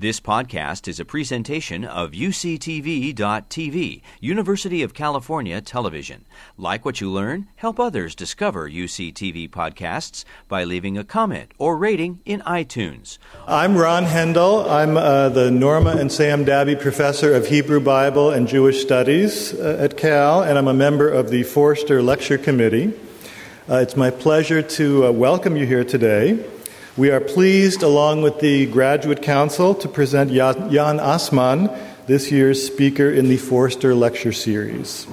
This podcast is a presentation of UCTV.tv, University of California Television. Like what you learn, help others discover UCTV podcasts by leaving a comment or rating in iTunes. I'm Ron Hendel. I'm uh, the Norma and Sam Dabby Professor of Hebrew Bible and Jewish Studies uh, at Cal, and I'm a member of the Foerster Lecture Committee. Uh, it's my pleasure to uh, welcome you here today. We are pleased, along with the Graduate Council, to present Jan Assmann, this year's speaker in the Foerster Lecture Series.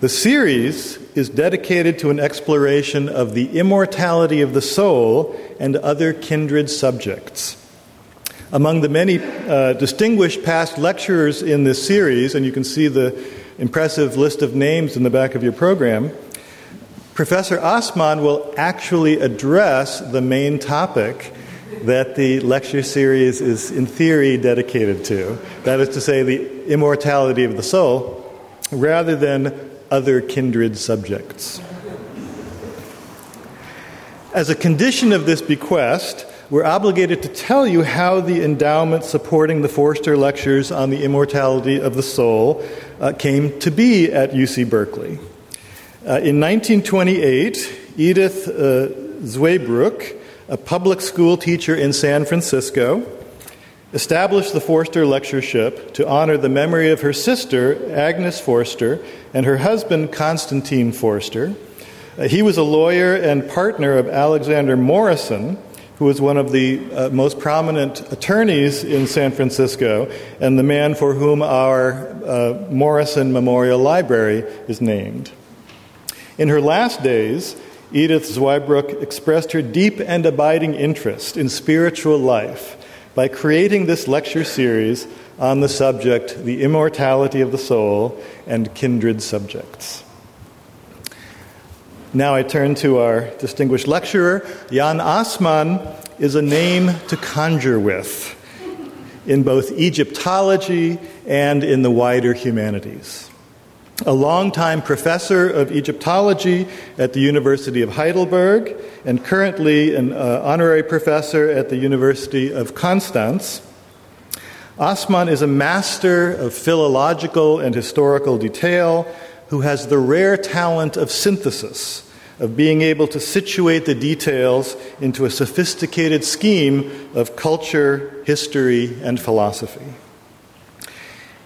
The series is dedicated to an exploration of the immortality of the soul and other kindred subjects. Among the many uh, distinguished past lecturers in this series, and you can see the impressive list of names in the back of your program, Professor Assmann will actually address the main topic that the lecture series is, in theory, dedicated to. That is to say, the immortality of the soul, rather than other kindred subjects. As a condition of this bequest, we're obligated to tell you how the endowment supporting the Foerster Lectures on the Immortality of the Soul uh, came to be at UC Berkeley. Uh, in 1928, Edith uh, a public school teacher in San Francisco, established the Foerster Lectureship to honor the memory of her sister, Agnes Foerster, and her husband, Constantine Foerster. Uh, he was a lawyer and partner of Alexander Morrison, who was one of the uh, most prominent attorneys in San Francisco and the man for whom our uh, Morrison Memorial Library is named. In her last days, Edith Zwaybruch expressed her deep and abiding interest in spiritual life by creating this lecture series on the subject, the immortality of the soul and kindred subjects. Now I turn to our distinguished lecturer. Jan Assmann is a name to conjure with in both Egyptology and in the wider humanities a longtime professor of Egyptology at the University of Heidelberg, and currently an uh, honorary professor at the University of Constance. Assmann is a master of philological and historical detail who has the rare talent of synthesis, of being able to situate the details into a sophisticated scheme of culture, history, and philosophy.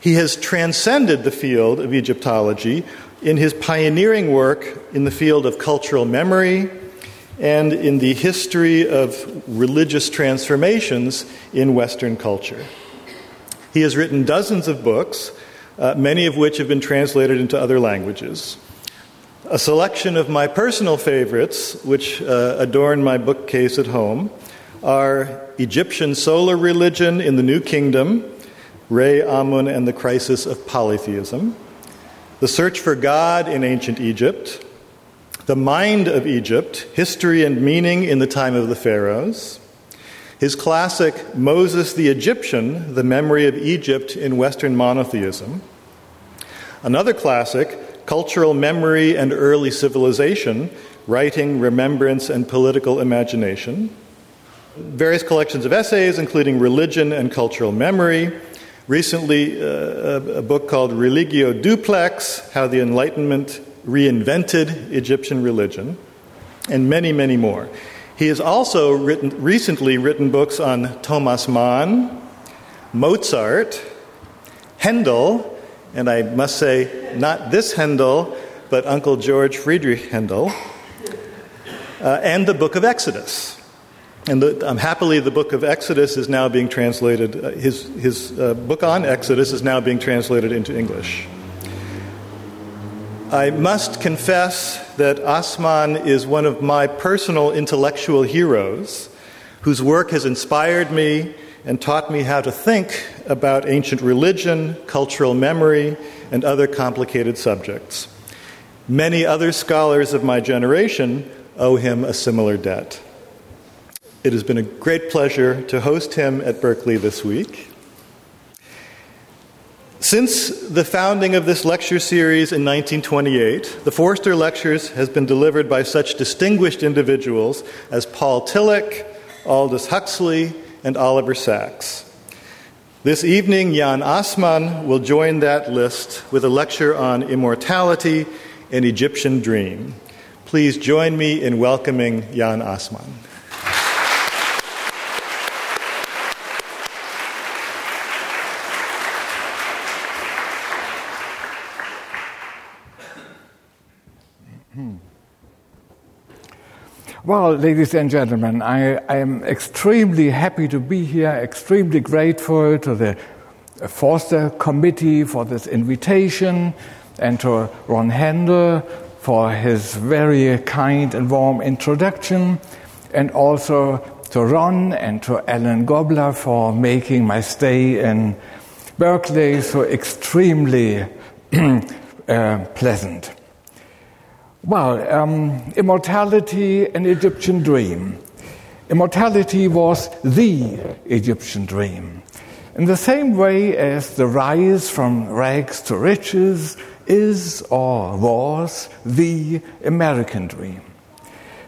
He has transcended the field of Egyptology in his pioneering work in the field of cultural memory and in the history of religious transformations in Western culture. He has written dozens of books, uh, many of which have been translated into other languages. A selection of my personal favorites, which uh, adorn my bookcase at home, are Egyptian Solar Religion in the New Kingdom Re Amun and the Crisis of Polytheism, The Search for God in Ancient Egypt, The Mind of Egypt History and Meaning in the Time of the Pharaohs, his classic Moses the Egyptian, The Memory of Egypt in Western Monotheism, another classic, Cultural Memory and Early Civilization, Writing, Remembrance, and Political Imagination, various collections of essays, including Religion and Cultural Memory, Recently, uh, a, book called Religio Duplex How the Enlightenment Reinvented Egyptian Religion, and many, many more. He has also written, recently written books on Thomas Mann, Mozart, Handel, and I must say, not this Handel, but Uncle George Friedrich Handel, uh, and the book of Exodus. And the, um, happily, the book of Exodus is now being translated, uh, his, his uh, book on Exodus is now being translated into English. I must confess that Assmann is one of my personal intellectual heroes whose work has inspired me and taught me how to think about ancient religion, cultural memory, and other complicated subjects. Many other scholars of my generation owe him a similar debt. It has been a great pleasure to host him at Berkeley this week. Since the founding of this lecture series in 1928, the Foerster Lectures has been delivered by such distinguished individuals as Paul Tillich, Aldous Huxley, and Oliver Sacks. This evening, Jan Assmann will join that list with a lecture on immortality and Egyptian dream. Please join me in welcoming Jan Assmann. Well, ladies and gentlemen, I, I, am extremely happy to be here, extremely grateful to the Foerster Committee for this invitation and to Ron Hendel for his very kind and warm introduction, and also to Ron and to Alan Gobler for making my stay in Berkeley so extremely uh, pleasant. Well, um, immortality, an Egyptian dream. Immortality was the Egyptian dream. In the same way as the rise from rags to riches is or was the American dream.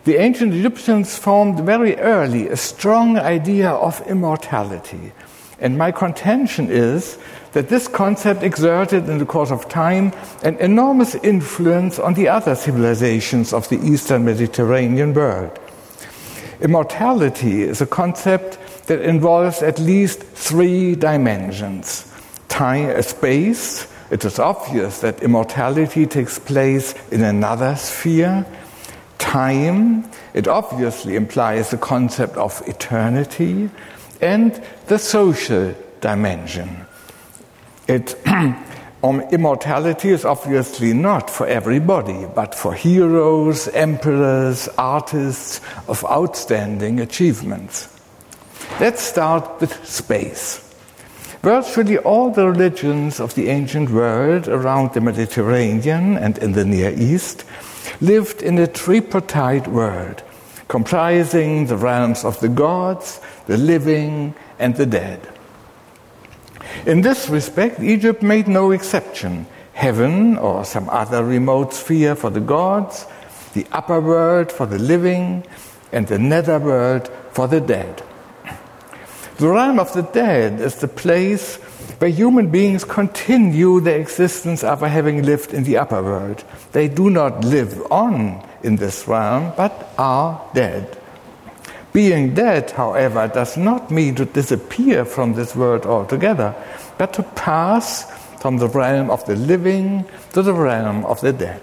The ancient Egyptians formed very early a strong idea of immortality. And my contention is that this concept exerted in the course of time an enormous influence on the other civilizations of the Eastern Mediterranean world. Immortality is a concept that involves at least three dimensions time, space. It is obvious that immortality takes place in another sphere. Time, it obviously implies the concept of eternity. And the social dimension. It, um, immortality is obviously not for everybody, but for heroes, emperors, artists of outstanding achievements. Let's start with space. Virtually all the religions of the ancient world around the Mediterranean and in the Near East lived in a tripartite world, comprising the realms of the gods, the living, and the dead. In this respect, Egypt made no exception. Heaven, or some other remote sphere for the gods, the upper world for the living, and the nether world for the dead. The realm of the dead is the place where human beings continue their existence after having lived in the upper world. They do not live on in this realm, but are dead. Being dead, however, does not mean to disappear from this world altogether, but to pass from the realm of the living to the realm of the dead.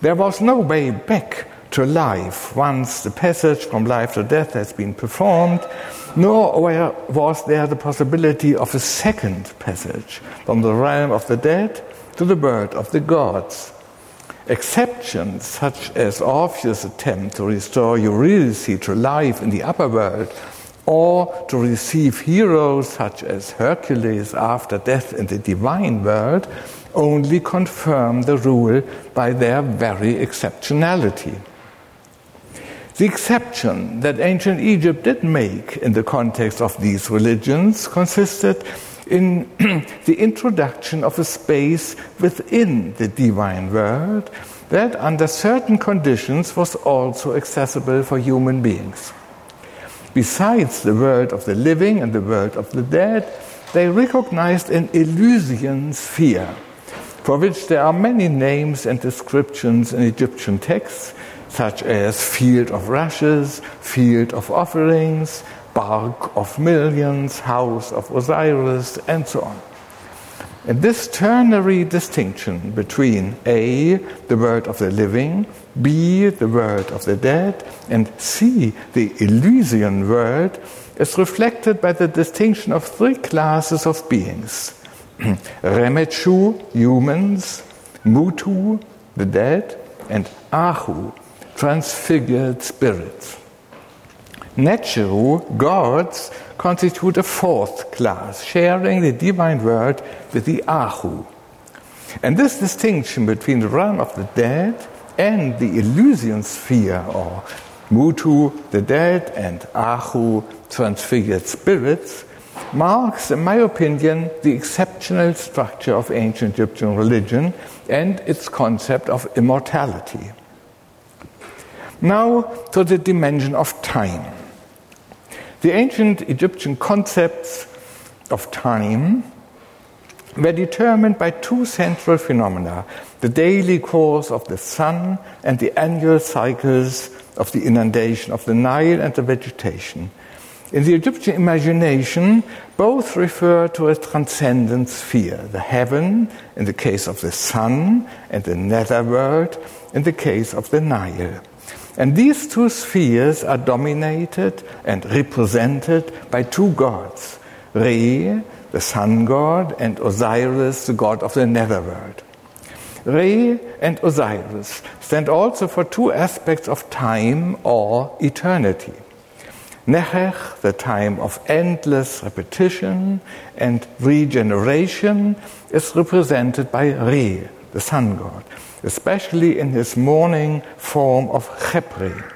There was no way back to life once the passage from life to death has been performed, nor was there the possibility of a second passage from the realm of the dead to the world of the gods. Exceptions, such as Orpheus' attempt to restore Eurydice to life in the upper world, or to receive heroes such as Hercules after death in the divine world, only confirm the rule by their very exceptionality. The exception that ancient Egypt did make in the context of these religions consisted in the introduction of a space within the divine world that, under certain conditions, was also accessible for human beings. Besides the world of the living and the world of the dead, they recognized an Elysian sphere, for which there are many names and descriptions in Egyptian texts, such as field of rushes, field of offerings, bark of millions, house of Osiris, and so on. And this ternary distinction between A, the world of the living, B, the world of the dead, and C, the Elysian world, is reflected by the distinction of three classes of beings Remechu, humans, Mutu, the dead, and Ahu, transfigured spirits. Natural gods constitute a fourth class, sharing the divine world with the Ahu. And this distinction between the realm of the dead and the Elysian sphere, or Mutu, the dead, and Ahu, transfigured spirits, marks, in my opinion, the exceptional structure of ancient Egyptian religion and its concept of immortality. Now to the dimension of time. The ancient Egyptian concepts of time were determined by two central phenomena the daily course of the sun and the annual cycles of the inundation of the Nile and the vegetation. In the Egyptian imagination, both refer to a transcendent sphere the heaven, in the case of the sun, and the netherworld, in the case of the Nile. And these two spheres are dominated and represented by two gods Re, the sun god, and Osiris, the god of the netherworld. Re and Osiris stand also for two aspects of time or eternity. Nechech, the time of endless repetition and regeneration, is represented by Re, the sun god, especially in his morning form of Khepri.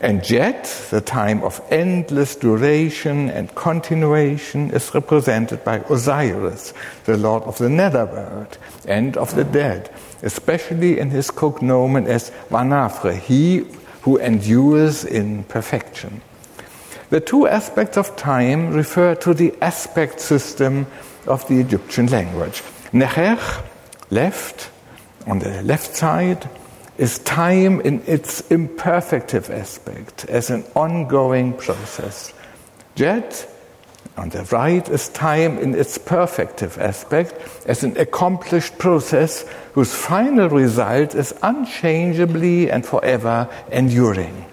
And Djet, the time of endless duration and continuation, is represented by Osiris, the lord of the netherworld and of the dead, especially in his cognomen as Vanafre, he who endures in perfection. The two aspects of time refer to the aspect system of the Egyptian language. Nechech, left, on the left side, is time in its imperfective aspect as an ongoing process. Djet, on the right, is time in its perfective aspect as an accomplished process whose final result is unchangeably and forever enduring.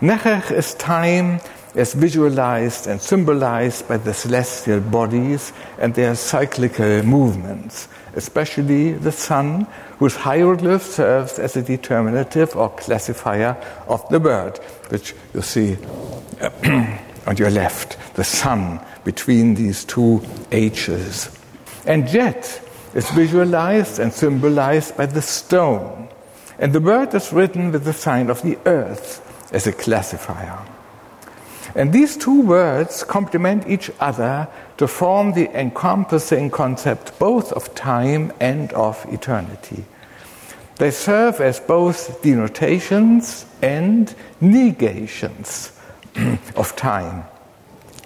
Nechech is time as visualized and symbolized by the celestial bodies and their cyclical movements, especially the sun, whose hieroglyph serves as a determinative or classifier of the word, which you see on your left, the sun between these two H's. And Djet is visualized and symbolized by the stone, and the word is written with the sign of the earth as a classifier. And these two words complement each other to form the encompassing concept both of time and of eternity. They serve as both denotations and negations of time.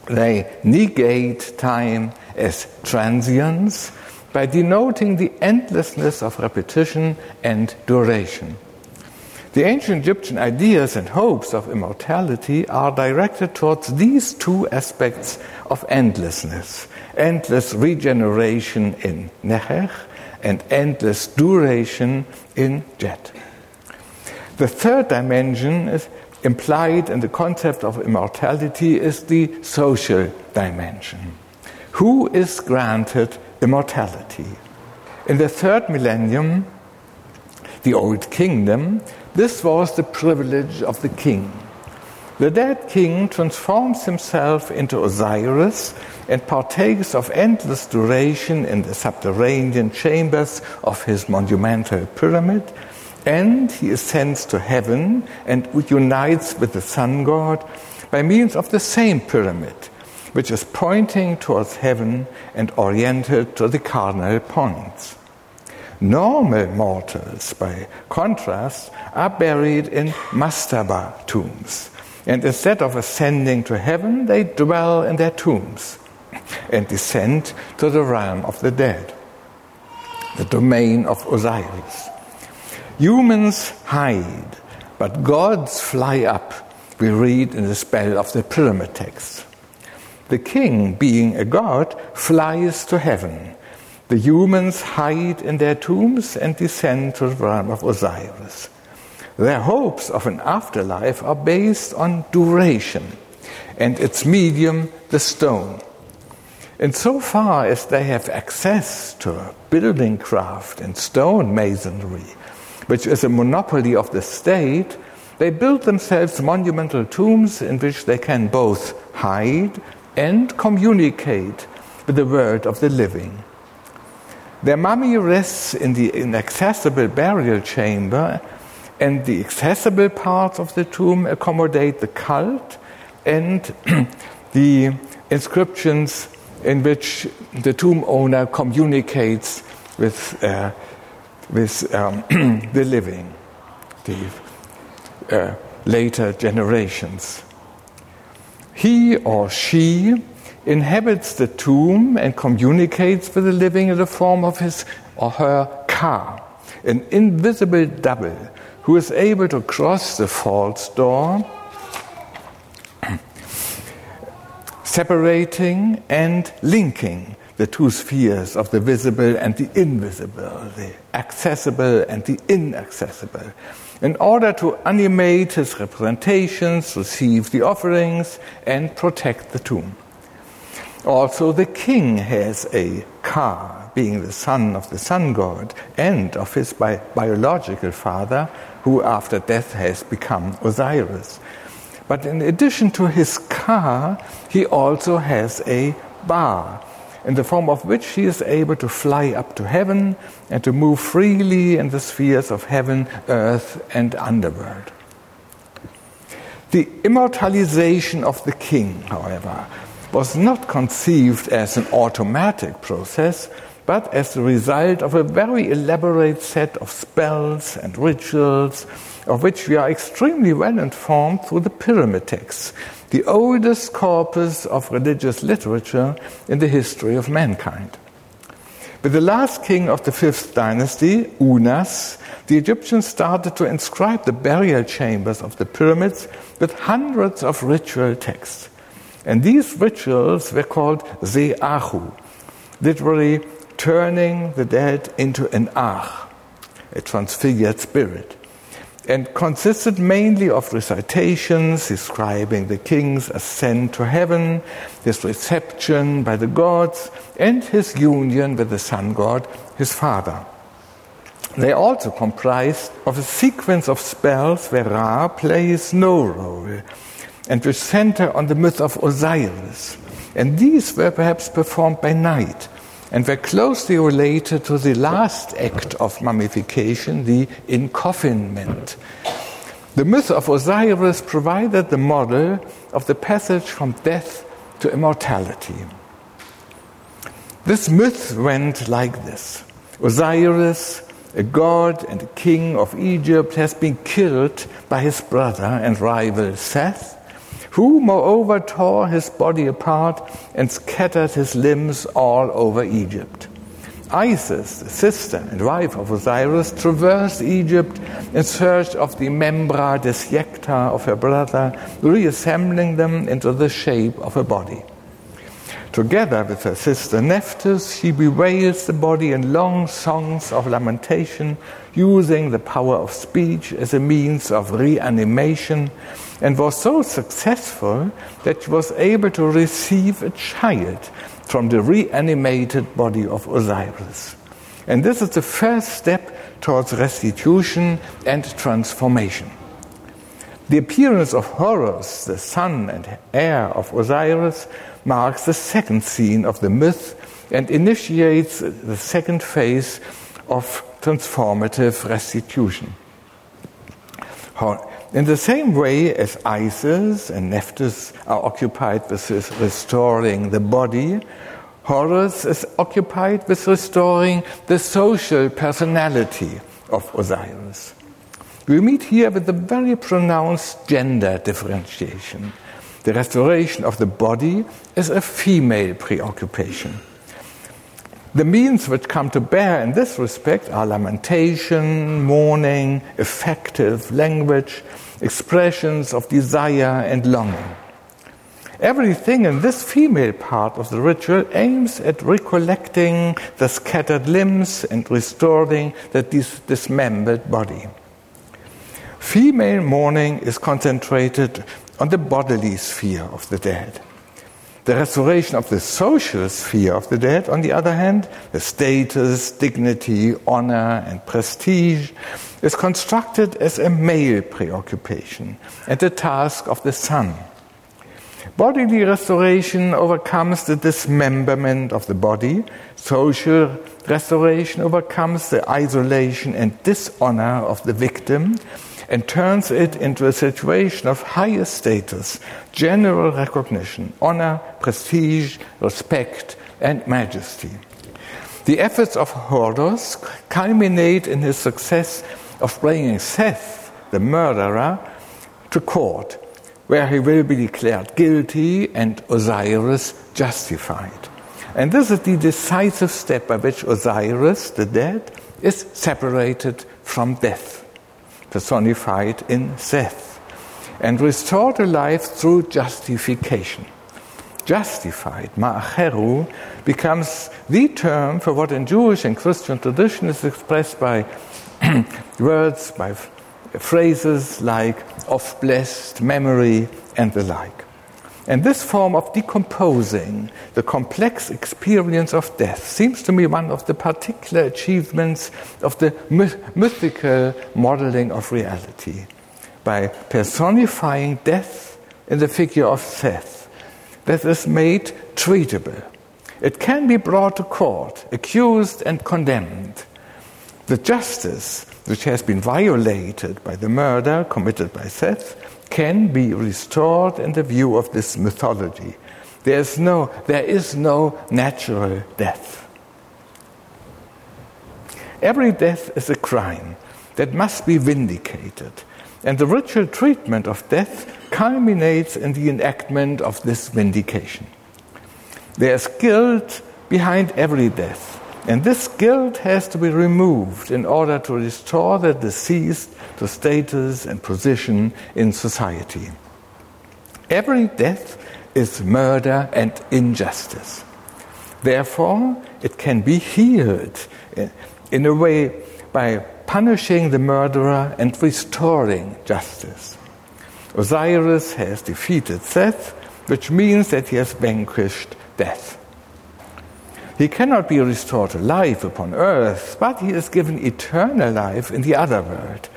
They negate time as transience by denoting the endlessness of repetition and duration. The ancient Egyptian ideas and hopes of immortality are directed towards these two aspects of endlessness endless regeneration in Nechech and endless duration in Djet. The third dimension is implied in the concept of immortality is the social dimension. Who is granted immortality? In the third millennium, the Old Kingdom, this was the privilege of the king. The dead king transforms himself into Osiris and partakes of endless duration in the subterranean chambers of his monumental pyramid, and he ascends to heaven and unites with the sun god by means of the same pyramid, which is pointing towards heaven and oriented to the cardinal points. Normal mortals, by contrast, are buried in mastaba tombs. And instead of ascending to heaven, they dwell in their tombs and descend to the realm of the dead, the domain of Osiris. Humans hide, but gods fly up, we read in the spell of the pyramid text. The king, being a god, flies to heaven the humans hide in their tombs and descend to the realm of Osiris. Their hopes of an afterlife are based on duration and its medium, the stone. And so far as they have access to building craft and stone masonry, which is a monopoly of the state, they build themselves monumental tombs in which they can both hide and communicate with the world of the living. Their mummy rests in the inaccessible burial chamber, and the accessible parts of the tomb accommodate the cult and the inscriptions in which the tomb owner communicates with, uh, with um, the living, the uh, later generations. He or she inhabits the tomb and communicates with the living in the form of his or her ka, an invisible double who is able to cross the false door, separating and linking the two spheres of the visible and the invisible, the accessible and the inaccessible, in order to animate his representations, receive the offerings, and protect the tomb. Also, the king has a ka, being the son of the sun god and of his bi- biological father, who after death has become Osiris. But in addition to his ka, he also has a ba, in the form of which he is able to fly up to heaven and to move freely in the spheres of heaven, earth, and underworld. The immortalization of the king, however, was not conceived as an automatic process, but as the result of a very elaborate set of spells and rituals, of which we are extremely well informed through the pyramid texts, the oldest corpus of religious literature in the history of mankind. With the last king of the fifth dynasty, Unas, the Egyptians started to inscribe the burial chambers of the pyramids with hundreds of ritual texts. And these rituals were called Ze'ahu, literally turning the dead into an ach, a transfigured spirit, and consisted mainly of recitations describing the king's ascent to heaven, his reception by the gods, and his union with the sun god, his father. They also comprised of a sequence of spells where Ra plays no role and which center on the myth of Osiris. And these were perhaps performed by night and were closely related to the last act of mummification, the encoffinment. The myth of Osiris provided the model of the passage from death to immortality. This myth went like this Osiris, a god and a king of Egypt, has been killed by his brother and rival Seth who moreover tore his body apart and scattered his limbs all over Egypt. Isis, the sister and wife of Osiris, traversed Egypt in search of the membra dissecta of her brother, reassembling them into the shape of a body. Together with her sister Nephthys, she bewails the body in long songs of lamentation, using the power of speech as a means of reanimation and was so successful that she was able to receive a child from the reanimated body of Osiris. And this is the first step towards restitution and transformation. The appearance of Horus, the son and heir of Osiris, marks the second scene of the myth and initiates the second phase of transformative restitution. In the same way as Isis and Nephthys are occupied with restoring the body, Horus is occupied with restoring the social personality of Osiris. We meet here with a very pronounced gender differentiation. The restoration of the body is a female preoccupation. The means which come to bear in this respect are lamentation, mourning, effective language, expressions of desire and longing. Everything in this female part of the ritual aims at recollecting the scattered limbs and restoring the dis- dismembered body. Female mourning is concentrated on the bodily sphere of the dead. The restoration of the social sphere of the dead, on the other hand, the status, dignity, honor, and prestige, is constructed as a male preoccupation and the task of the son. Bodily restoration overcomes the dismemberment of the body. Social restoration overcomes the isolation and dishonor of the victim and turns it into a situation of higher status, general recognition, honor, prestige, respect, and majesty. The efforts of Horus culminate in his success of bringing Seth, the murderer, to court, where he will be declared guilty and Osiris justified. And this is the decisive step by which Osiris, the dead, is separated from death, personified in Seth, and restored to life through justification. Justified, ma'acheru, becomes the term for what in Jewish and Christian tradition is expressed by words, by phrases like of blessed memory and the like. And this form of decomposing the complex experience of death seems to me one of the particular achievements of the myth- mythical modeling of reality. By personifying death in the figure of Seth, that is made treatable. It can be brought to court, accused and condemned. The justice which has been violated by the murder committed by Seth can be restored in the view of this mythology. There is no, there is no natural death. Every death is a crime that must be vindicated, and the ritual treatment of death culminates in the enactment of this vindication. There is guilt behind every death, and this guilt has to be removed in order to restore the deceased to status and position in society. Every death is murder and injustice. Therefore, it can be healed eh, in a way by punishing the murderer and restoring justice. Osiris has defeated Seth, which means that he has vanquished death. He cannot be restored to life upon earth, but he is given eternal life in the other world.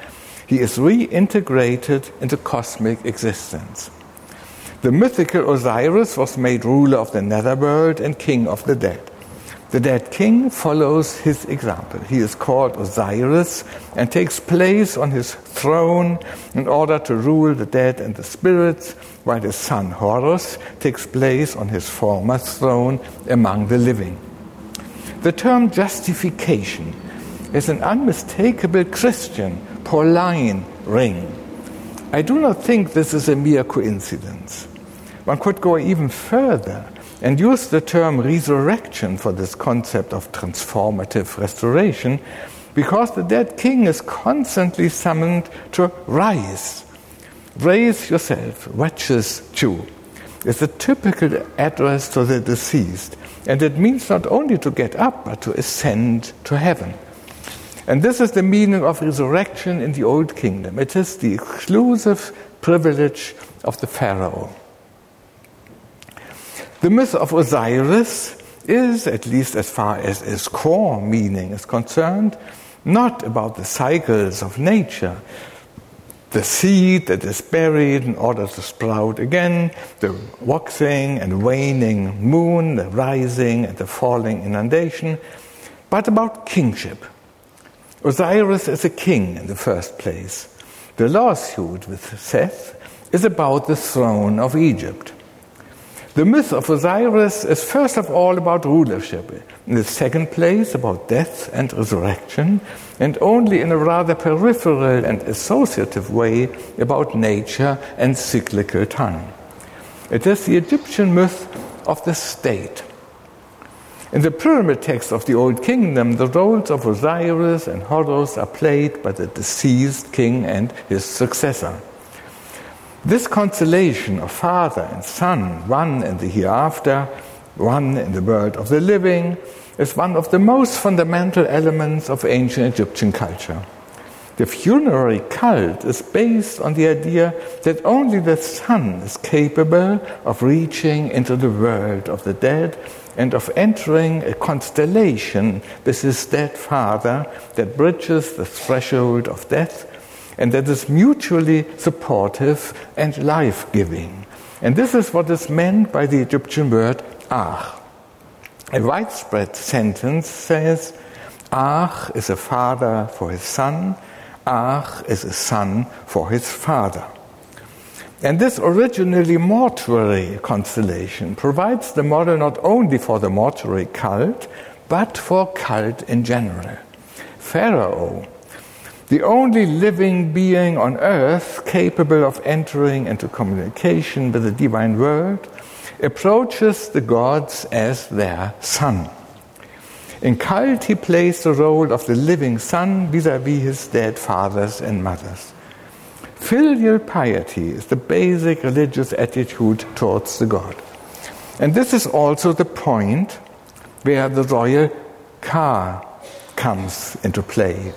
He is reintegrated into cosmic existence. The mythical Osiris was made ruler of the netherworld and king of the dead. The dead king follows his example. He is called Osiris and takes place on his throne in order to rule the dead and the spirits, while his son Horus takes place on his former throne among the living. The term justification is an unmistakable Christian Pauline ring. I do not think this is a mere coincidence. One could go even further and use the term resurrection for this concept of transformative restoration because the dead king is constantly summoned to rise. Raise yourself, righteous Jew, is a typical address to the deceased and it means not only to get up, but to ascend to heaven. And this is the meaning of resurrection in the Old Kingdom. It is the exclusive privilege of the Pharaoh. The myth of Osiris is, at least as far as its core meaning is concerned, not about the cycles of nature, the seed that is buried in order to sprout again, the waxing and waning moon, the rising and the falling inundation, but about kingship. Osiris is a king in the first place. The lawsuit with Seth is about the throne of Egypt. The myth of Osiris is first of all about rulership, in the second place about death and resurrection, and only in a rather peripheral and associative way about nature and cyclical time. It is the Egyptian myth of the state. In the pyramid text of the Old Kingdom, the roles of Osiris and Horus are played by the deceased king and his successor. This constellation of father and son, one in the hereafter, one in the world of the living, is one of the most fundamental elements of ancient Egyptian culture. The funerary cult is based on the idea that only the son is capable of reaching into the world of the dead and of entering a constellation with his dead father that bridges the threshold of death and that is mutually supportive and life giving. And this is what is meant by the Egyptian word ach. A widespread sentence says, Ach is a father for his son, Ach is a son for his father. And this originally mortuary constellation provides the model not only for the mortuary cult, but for cult in general. Pharaoh the only living being on earth capable of entering into communication with the divine world, approaches the gods as their son. In cult, he plays the role of the living son vis a vis his dead fathers and mothers. Filial piety is the basic religious attitude towards the God. And this is also the point where the royal ka comes into play.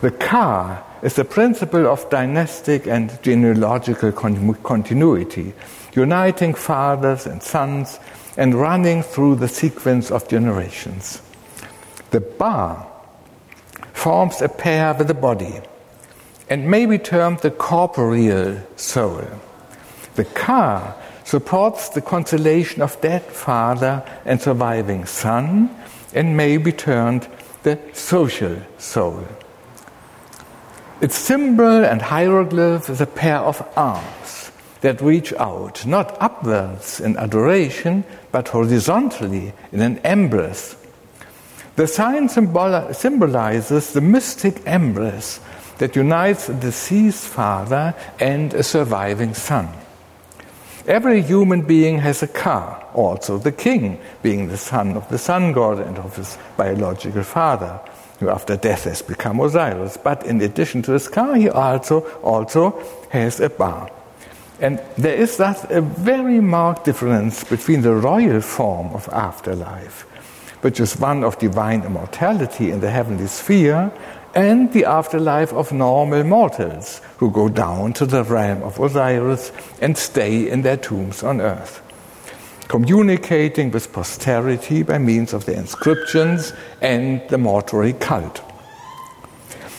The ka is the principle of dynastic and genealogical continuity, uniting fathers and sons and running through the sequence of generations. The ba forms a pair with the body and may be termed the corporeal soul. The ka supports the constellation of dead father and surviving son and may be termed the social soul. Its symbol and hieroglyph is a pair of arms that reach out, not upwards in adoration, but horizontally in an embrace. The sign symbol- symbolizes the mystic embrace that unites a deceased father and a surviving son. Every human being has a ka, also the king, being the son of the sun god and of his biological father who after death has become Osiris. But in addition to the sky, he also, also has a ba. And there is thus a very marked difference between the royal form of afterlife, which is one of divine immortality in the heavenly sphere, and the afterlife of normal mortals who go down to the realm of Osiris and stay in their tombs on earth communicating with posterity by means of the inscriptions and the mortuary cult.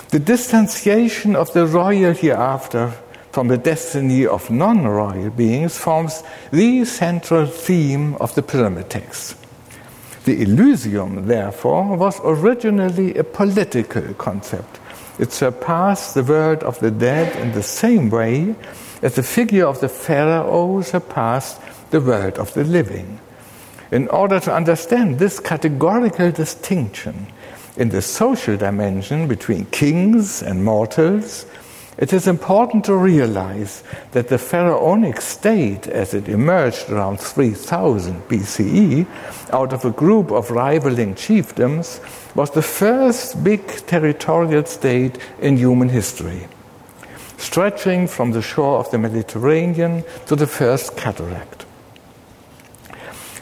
The distanciation of the royal hereafter from the destiny of non royal beings forms the central theme of the pyramid text. The Elysium, therefore, was originally a political concept. It surpassed the world of the dead in the same way as the figure of the Pharaoh surpassed the world of the living. In order to understand this categorical distinction in the social dimension between kings and mortals, it is important to realize that the pharaonic state, as it emerged around 3000 BCE out of a group of rivaling chiefdoms, was the first big territorial state in human history, stretching from the shore of the Mediterranean to the first cataract.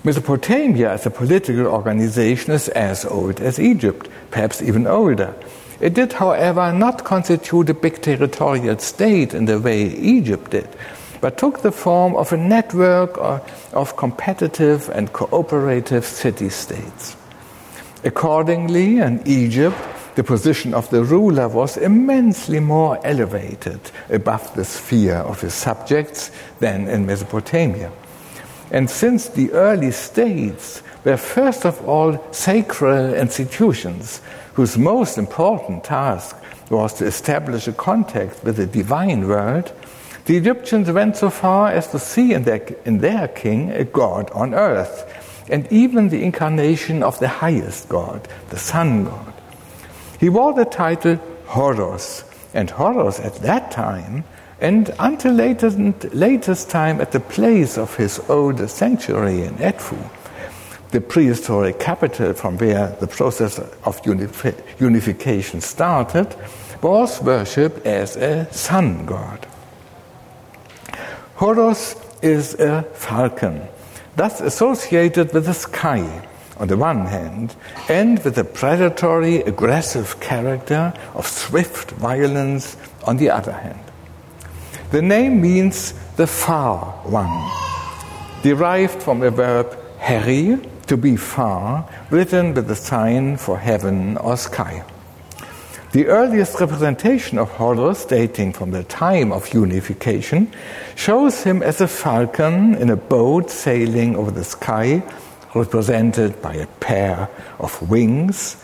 Mesopotamia as a political organization is as old as Egypt, perhaps even older. It did, however, not constitute a big territorial state in the way Egypt did, but took the form of a network uh, of competitive and cooperative city states. Accordingly, in Egypt, the position of the ruler was immensely more elevated above the sphere of his subjects than in Mesopotamia. And since the early states were first of all sacred institutions whose most important task was to establish a contact with the divine world, the Egyptians went so far as to see in their, in their king a god on earth, and even the incarnation of the highest god, the sun god. He wore the title Horus, and Horus at that time and until latest, latest time at the place of his old sanctuary in Edfu, the prehistoric capital from where the process of unification started, was worshipped as a sun god. Horus is a falcon, thus associated with the sky on the one hand, and with a predatory, aggressive character of swift violence on the other hand. The name means the far one, derived from a verb heri, to be far, written with the sign for heaven or sky. The earliest representation of Horus, dating from the time of unification, shows him as a falcon in a boat sailing over the sky, represented by a pair of wings,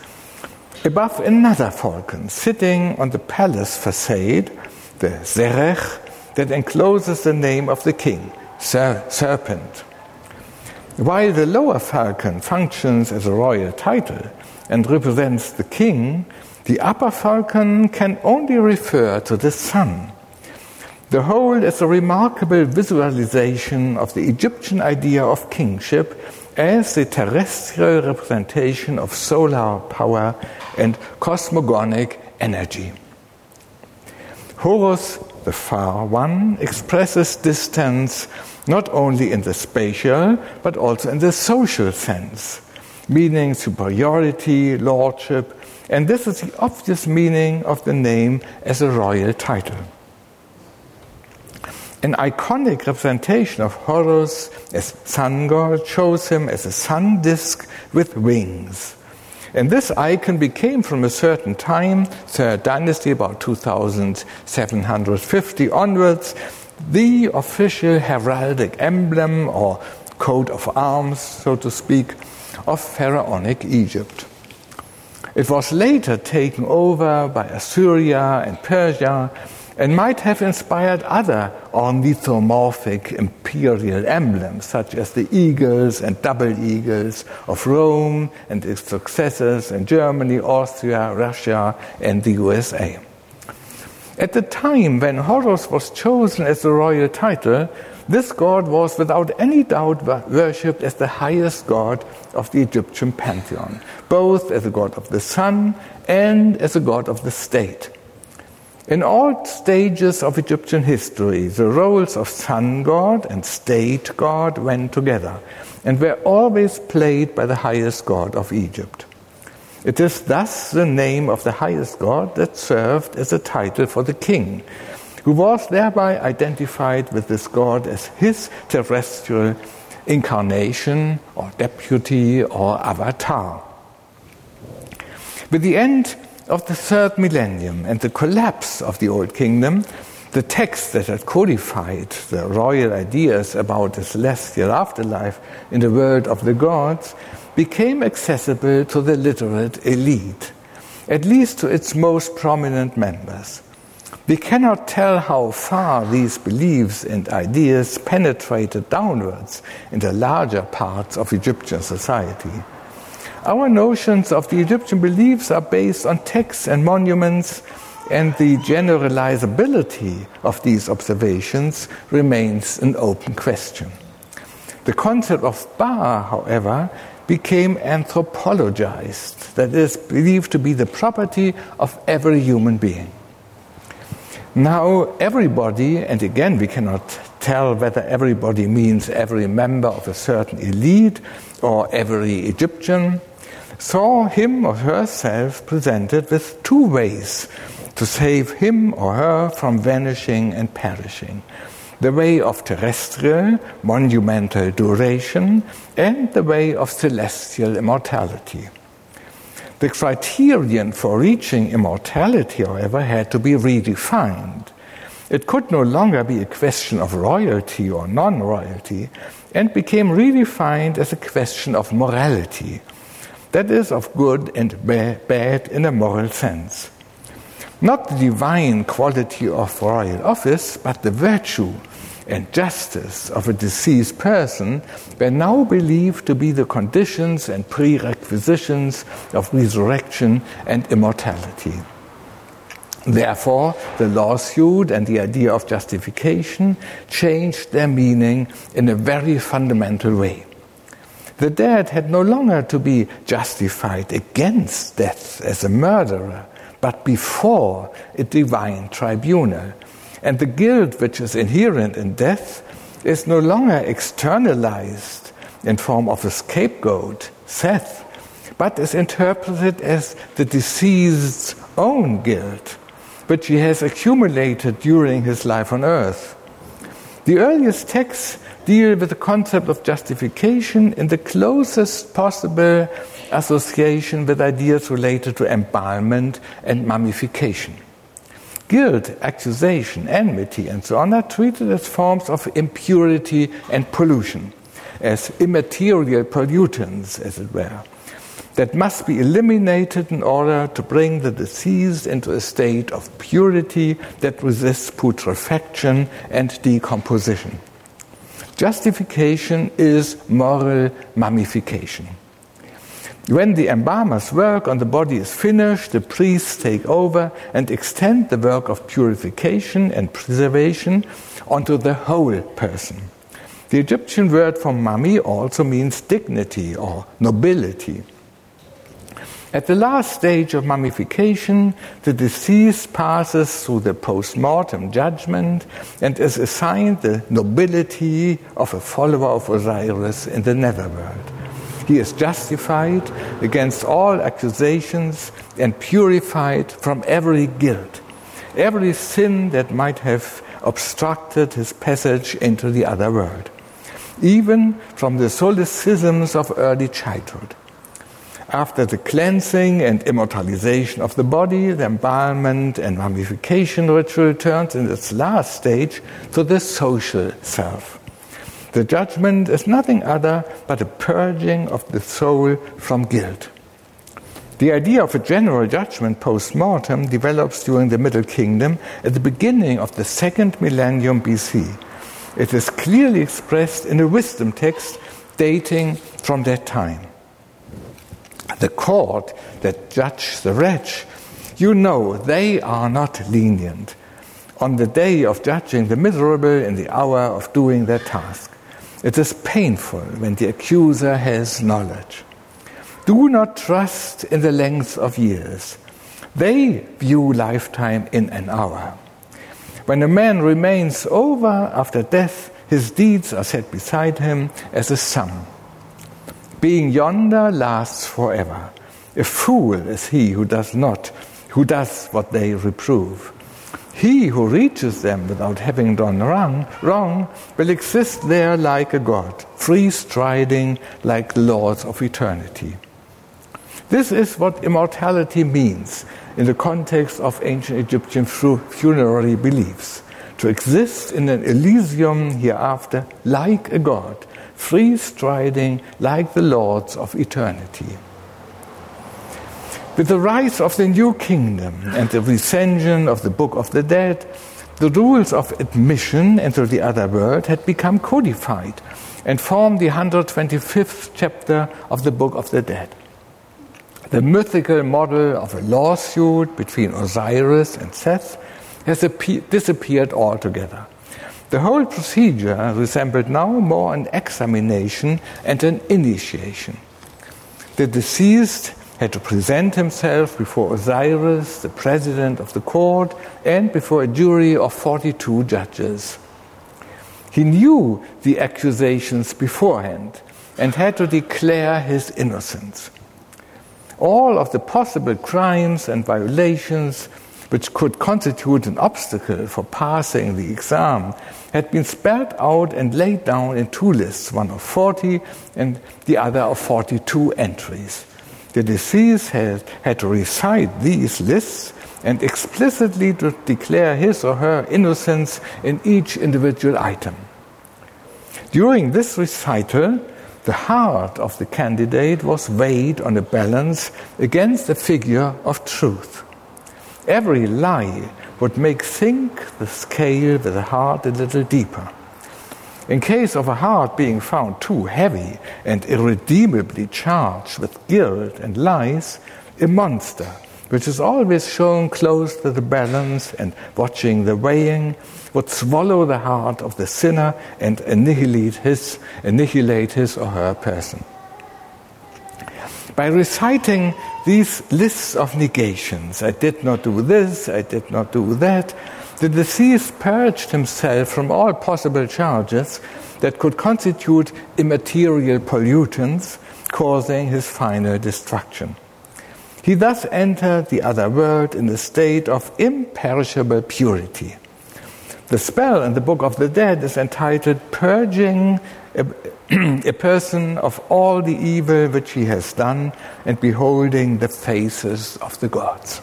above another falcon sitting on the palace facade, the serekh, that encloses the name of the king, ser- serpent. While the lower falcon functions as a royal title and represents the king, The upper falcon can only refer to the sun. The whole is a remarkable visualization of the Egyptian idea of kingship as the terrestrial representation of solar power and cosmogonic energy. Horus, the far one, expresses distance not only in the spatial but also in the social sense, meaning superiority, lordship, and this is the obvious meaning of the name as a royal title. An iconic representation of Horus as sun god shows him as a sun disk with wings. And this icon became, from a certain time, third dynasty, about 2750 onwards, the official heraldic emblem or coat of arms, so to speak, of pharaonic Egypt. It was later taken over by Assyria and Persia and might have inspired other ornithomorphic imperial emblems, such as the eagles and double eagles of Rome and its successors in Germany, Austria, Russia, and the USA. At the time when Horus was chosen as the royal title, this god was without any doubt worshipped as the highest god of the Egyptian pantheon, both as a god of the sun and as a god of the state. In all stages of Egyptian history, the roles of sun god and state god went together and were always played by the highest god of Egypt. It is thus the name of the highest god that served as a title for the king, who was thereby identified with this god as his terrestrial incarnation or deputy or avatar. With the end of the third millennium and the collapse of the Old Kingdom, the texts that had codified the royal ideas about the celestial afterlife in the world of the gods became accessible to the literate elite, at least to its most prominent members. We cannot tell how far these beliefs and ideas penetrated downwards in the larger parts of Egyptian society. Our notions of the Egyptian beliefs are based on texts and monuments, and the generalizability of these observations remains an open question. The concept of Ba, however, became anthropologized, that is, believed to be the property of every human being. Now, everybody, and again, we cannot tell whether everybody means every member of a certain elite or every Egyptian, saw him or herself presented with two ways to save him or her from vanishing and perishing the way of terrestrial, monumental duration, and the way of celestial immortality. The criterion for reaching immortality, however, had to be redefined. It could no longer be a question of royalty or non royalty, and became redefined as a question of morality that is, of good and bad in a moral sense. Not the divine quality of royal office, but the virtue and justice of a deceased person were now believed to be the conditions and prerequisites of resurrection and immortality. Therefore, the lawsuit and the idea of justification changed their meaning in a very fundamental way. The dead had no longer to be justified against death as a murderer, but before a divine tribunal. And the guilt which is inherent in death is no longer externalized in form of a scapegoat, Seth, but is interpreted as the deceased's own guilt, which he has accumulated during his life on earth. The earliest texts deal with the concept of justification in the closest possible association with ideas related to embalmment and mummification. Guilt, accusation, enmity, and so on are treated as forms of impurity and pollution, as immaterial pollutants, as it were, that must be eliminated in order to bring the deceased into a state of purity that resists putrefaction and decomposition. Justification is moral mummification. When the embalmer's work on the body is finished, the priests take over and extend the work of purification and preservation onto the whole person. The Egyptian word for mummy also means dignity or nobility. At the last stage of mummification, the deceased passes through the post mortem judgment and is assigned the nobility of a follower of Osiris in the netherworld. He is justified against all accusations and purified from every guilt, every sin that might have obstructed his passage into the other world, even from the solecisms of early childhood. After the cleansing and immortalization of the body, the embalmment and mummification ritual turns in its last stage to the social self. The judgment is nothing other but a purging of the soul from guilt. The idea of a general judgment post mortem develops during the Middle Kingdom at the beginning of the second millennium BC. It is clearly expressed in a wisdom text dating from that time. The court that judge the wretch, you know they are not lenient on the day of judging the miserable in the hour of doing their task. It is painful when the accuser has knowledge. Do not trust in the length of years. They view lifetime in an hour. When a man remains over after death, his deeds are set beside him as a sum. Being yonder lasts forever. A fool is he who does not, who does what they reprove. He who reaches them without having done wrong, wrong will exist there like a god, free striding like lords of eternity. This is what immortality means in the context of ancient Egyptian funerary beliefs to exist in an Elysium hereafter like a god, free striding like the lords of eternity. With the rise of the new kingdom and the recension of the Book of the Dead, the rules of admission into the other world had become codified and formed the 125th chapter of the Book of the Dead. The mythical model of a lawsuit between Osiris and Seth has disappeared altogether. The whole procedure resembled now more an examination and an initiation. The deceased had to present himself before Osiris, the president of the court, and before a jury of 42 judges. He knew the accusations beforehand and had to declare his innocence. All of the possible crimes and violations which could constitute an obstacle for passing the exam had been spelled out and laid down in two lists, one of 40 and the other of 42 entries. The deceased had, had to recite these lists and explicitly to declare his or her innocence in each individual item. During this recital, the heart of the candidate was weighed on a balance against the figure of truth. Every lie would make sink the scale with the heart a little deeper. In case of a heart being found too heavy and irredeemably charged with guilt and lies, a monster, which is always shown close to the balance and watching the weighing, would swallow the heart of the sinner and annihilate his, annihilate his or her person. By reciting these lists of negations, I did not do this, I did not do that, the deceased purged himself from all possible charges that could constitute immaterial pollutants, causing his final destruction. He thus entered the other world in a state of imperishable purity. The spell in the Book of the Dead is entitled Purging a, a, person of all the evil which he has done and beholding the faces of the gods.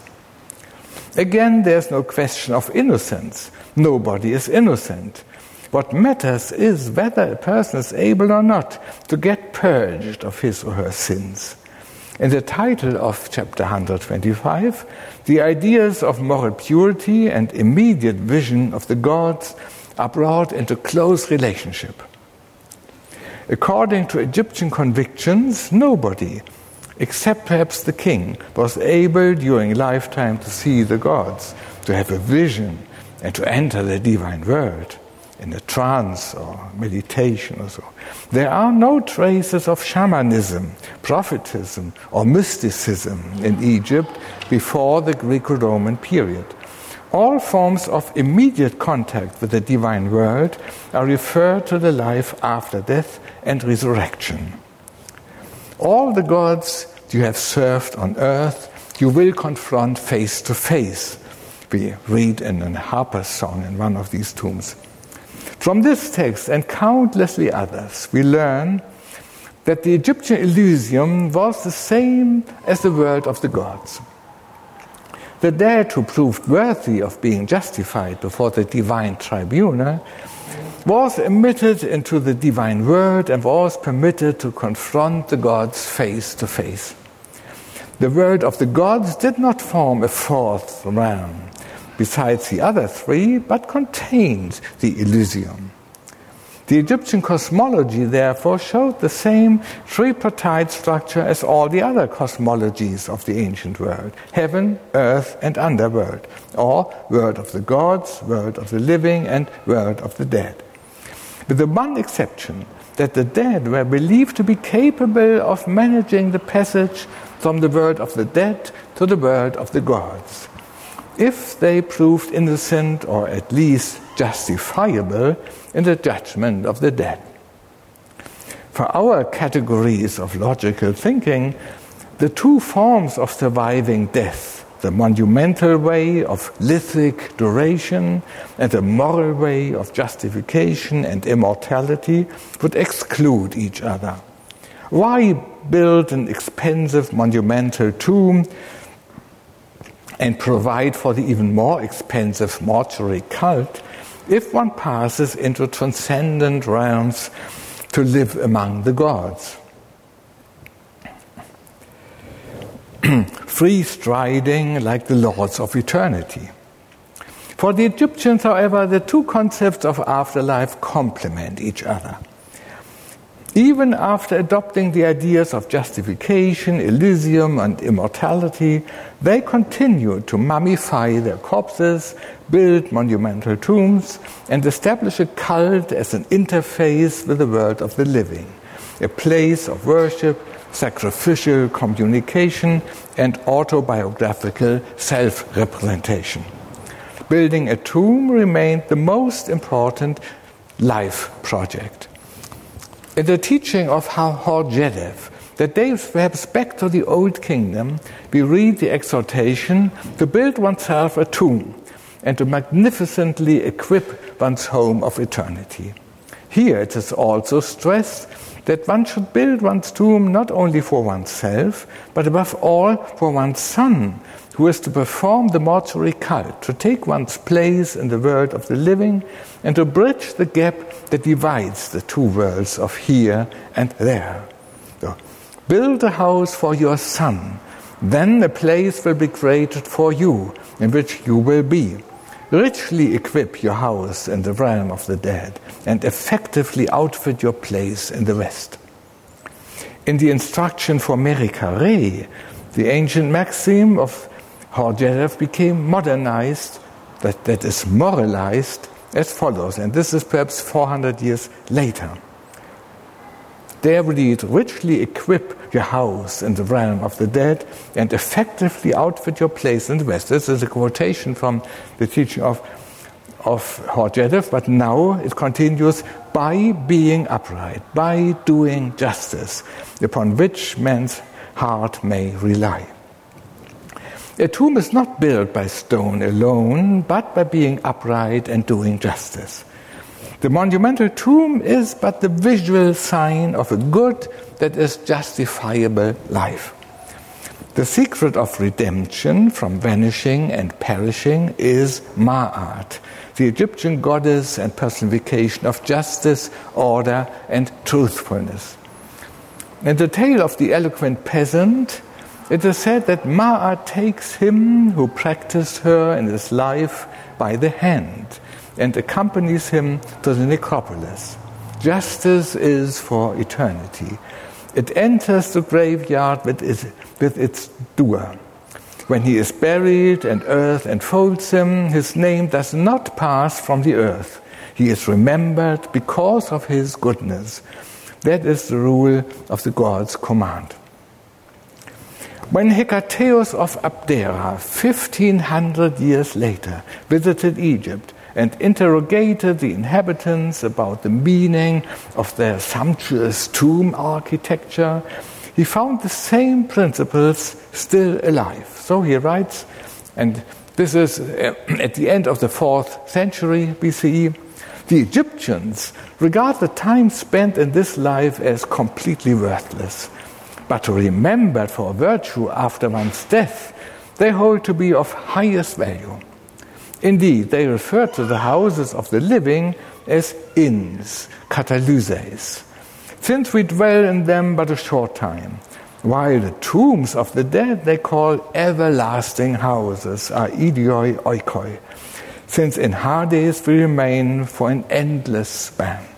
Again, there's no question of innocence. Nobody is innocent. What matters is whether a person is able or not to get purged of his or her sins. In the title of chapter 125, the ideas of moral purity and immediate vision of the gods are brought into close relationship. According to Egyptian convictions, nobody except perhaps the king, was able during lifetime to see the gods, to have a vision, and to enter the divine world in a trance or meditation or so. There are no traces of shamanism, prophetism, or mysticism in Egypt before the Greco Roman period. All forms of immediate contact with the divine world are referred to the life after death and resurrection. All the gods you have served on earth, you will confront face to face. We read in a Harper's song in one of these tombs. From this text and countlessly others, we learn that the Egyptian Elysium was the same as the world of the gods. The dead who proved worthy of being justified before the divine tribunal was admitted into the divine world and was permitted to confront the gods face to face. The world of the gods did not form a fourth realm besides the other three, but contained the Elysium. The Egyptian cosmology, therefore, showed the same tripartite structure as all the other cosmologies of the ancient world heaven, earth, and underworld, or world of the gods, world of the living, and world of the dead. With the one exception that the dead were believed to be capable of managing the passage from the world of the dead to the world of the gods if they proved innocent or at least justifiable in the judgment of the dead. For our categories of logical thinking, the two forms of surviving death, the monumental way of lithic duration and the moral way of justification and immortality, would exclude each other. Why build an expensive monumental tomb and provide for the even more expensive mortuary cult if one passes into transcendent realms to live among the gods. Free striding like the lords of eternity. For the Egyptians, however, the two concepts of afterlife complement each other. Even after adopting the ideas of justification, Elysium, and immortality, they continued to mummify their corpses, build monumental tombs, and establish a cult as an interface with the world of the living, a place of worship, sacrificial communication, and autobiographical self representation. Building a tomb remained the most important life project. In the teaching of Hordjedef, that dates perhaps back to the Old Kingdom, we read the exhortation to build oneself a tomb and to magnificently equip one's home of eternity. Here it is also stressed that one should build one's tomb not only for oneself, but above all for one's son, who is to perform the mortuary cult, to take one's place in the world of the living, and to bridge the gap that divides the two worlds of here and there. So, build a house for your son, then a place will be created for you in which you will be. Richly equip your house in the realm of the dead and effectively outfit your place in the rest. In the instruction for Carré, the ancient maxim of Hordjedef became modernized, that, that is moralized, as follows, and this is perhaps 400 years later. There read, richly equip your house in the realm of the dead and effectively outfit your place in the West. This is a quotation from the teaching of, of Hordjedef, but now it continues by being upright, by doing justice, upon which man's heart may rely. A tomb is not built by stone alone, but by being upright and doing justice. The monumental tomb is but the visual sign of a good that is justifiable life. The secret of redemption from vanishing and perishing is Ma'at, the Egyptian goddess and personification of justice, order, and truthfulness. In the tale of the eloquent peasant, it is said that Ma'at takes him who practiced her in his life by the hand and accompanies him to the necropolis. Justice is for eternity. It enters the graveyard with its, with its doer. When he is buried and earth enfolds him, his name does not pass from the earth. He is remembered because of his goodness. That is the rule of the God's command. When Hecatæus of Abdera, 1500 years later, visited Egypt and interrogated the inhabitants about the meaning of their sumptuous tomb architecture, he found the same principles still alive. So he writes, and this is uh, at the end of the fourth century BCE. The Egyptians regard the time spent in this life as completely worthless. But remembered for virtue after one's death, they hold to be of highest value. Indeed, they refer to the houses of the living as inns, katalyses, since we dwell in them but a short time, while the tombs of the dead they call everlasting houses, aidioi oikoi, since in Hades we remain for an endless span.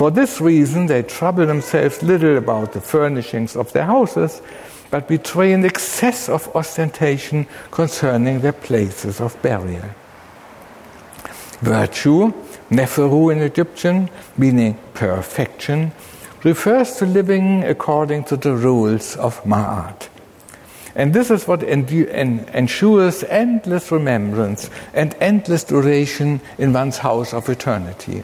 For this reason, they trouble themselves little about the furnishings of their houses, but betray an excess of ostentation concerning their places of burial. Virtue, neferu in Egyptian, meaning perfection, refers to living according to the rules of Ma'at. And this is what ensures endless remembrance and endless duration in one's house of eternity.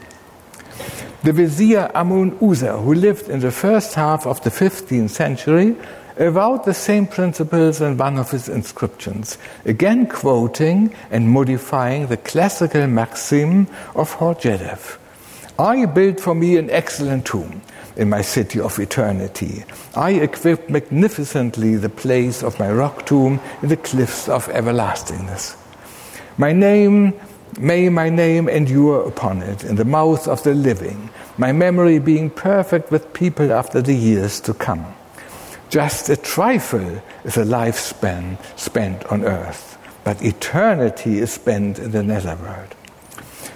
The vizier Amun Uzer, who lived in the first half of the 15th century, avowed the same principles in one of his inscriptions, again quoting and modifying the classical maxim of Hordjedef. I built for me an excellent tomb in my city of eternity. I equipped magnificently the place of my rock tomb in the cliffs of everlastingness. My name, may my name endure upon it in the mouth of the living, my memory being perfect with people after the years to come. Just a trifle is a lifespan spent on earth, but eternity is spent in the netherworld.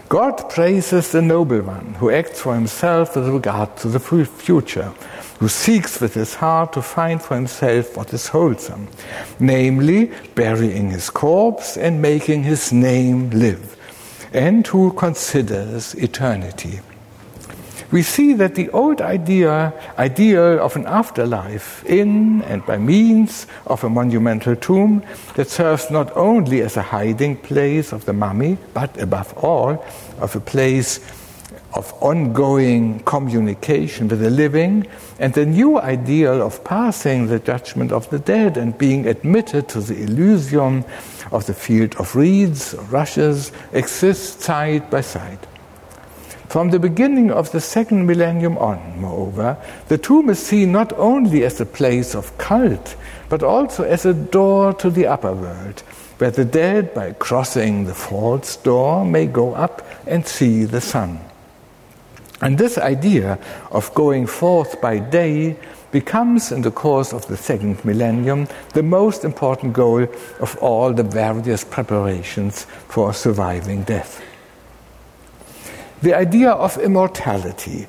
God praises the noble one who acts for himself with regard to the future, who seeks with his heart to find for himself what is wholesome, namely burying his corpse and making his name live, and who considers eternity. We see that the old idea, ideal of an afterlife in and by means of a monumental tomb that serves not only as a hiding place of the mummy, but above all, of a place of ongoing communication with the living, and the new ideal of passing the judgment of the dead and being admitted to the Elysium of the field of reeds rushes exists side by side. From the beginning of the second millennium on, moreover, the tomb is seen not only as a place of cult, but also as a door to the upper world, where the dead, by crossing the false door, may go up and see the sun. And this idea of going forth by day becomes, in the course of the second millennium, the most important goal of all the various preparations for surviving death. The idea of immortality,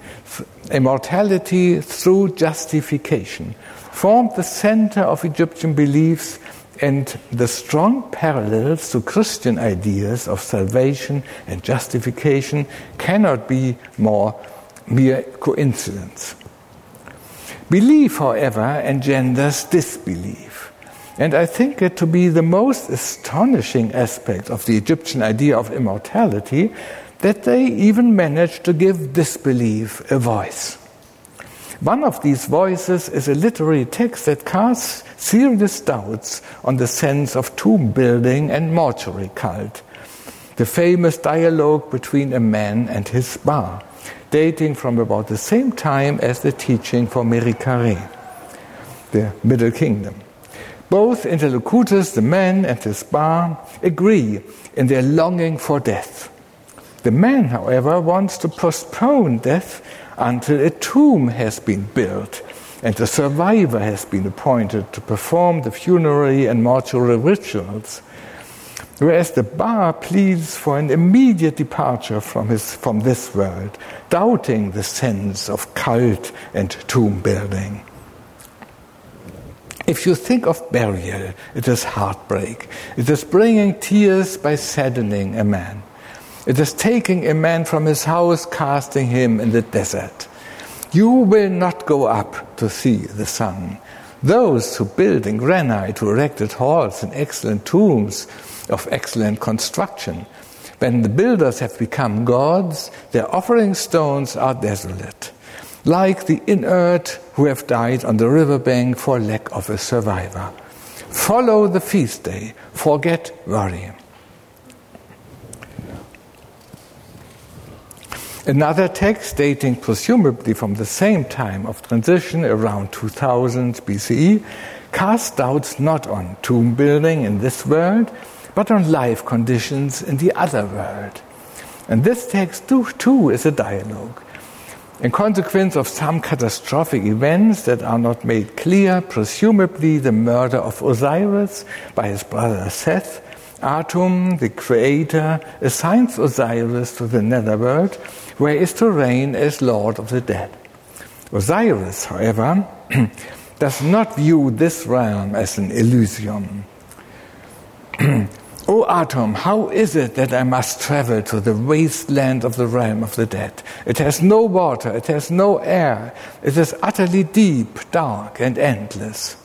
immortality through justification, formed the center of Egyptian beliefs and the strong parallels to Christian ideas of salvation and justification cannot be more mere coincidence. Belief, however, engenders disbelief. And I think it to be the most astonishing aspect of the Egyptian idea of immortality that they even managed to give disbelief a voice. One of these voices is a literary text that casts serious doubts on the sense of tomb building and mortuary cult. The famous dialogue between a man and his ba, dating from about the same time as the teaching for Merikare, the Middle Kingdom. Both interlocutors, the man and his ba, agree in their longing for death. The man, however, wants to postpone death until a tomb has been built and a survivor has been appointed to perform the funerary and mortuary rituals. Whereas the ba pleads for an immediate departure from, his, from this world, doubting the sense of cult and tomb building. If you think of burial, it is heartbreak. It is bringing tears by saddening a man. It is taking a man from his house, casting him in the desert. You will not go up to see the sun. Those who build in granite, who erected halls and excellent tombs of excellent construction, when the builders have become gods, their offering stones are desolate, like the inert who have died on the riverbank for lack of a survivor. Follow the feast day, forget worry. Another text dating presumably from the same time of transition, around 2000 BCE, casts doubts not on tomb building in this world, but on life conditions in the other world. And this text, too, too, is a dialogue. In consequence of some catastrophic events that are not made clear, presumably the murder of Osiris by his brother Seth, Atum, the creator, assigns Osiris to the netherworld, where he is to reign as lord of the dead. Osiris, however, does not view this realm as an Elysium. O Atum, how is it that I must travel to the wasteland of the realm of the dead? It has no water, it has no air, it is utterly deep, dark, and endless.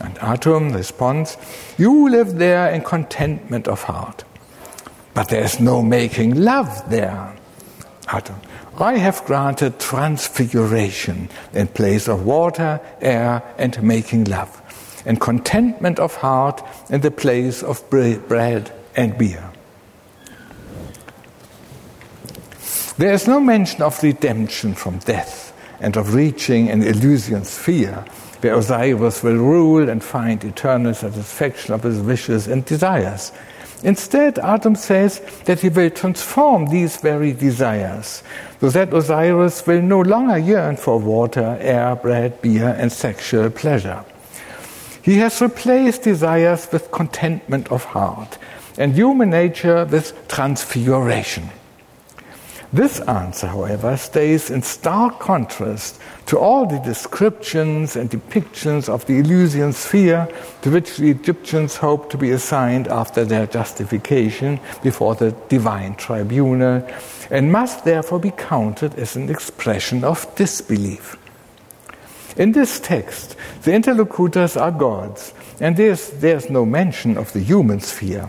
And Atum responds, You live there in contentment of heart. But there is no making love there. I have granted transfiguration in place of water, air, and making love and contentment of heart in the place of bread and beer. There is no mention of redemption from death and of reaching an Elysian sphere where Osiris will rule and find eternal satisfaction of his wishes and desires. Instead, Atum says that he will transform these very desires so that Osiris will no longer yearn for water, air, bread, beer, and sexual pleasure. He has replaced desires with contentment of heart and human nature with transfiguration. This answer, however, stays in stark contrast to all the descriptions and depictions of the Elysian sphere to which the Egyptians hoped to be assigned after their justification before the divine tribunal, and must therefore be counted as an expression of disbelief. In this text, the interlocutors are gods, and there's, there's no mention of the human sphere.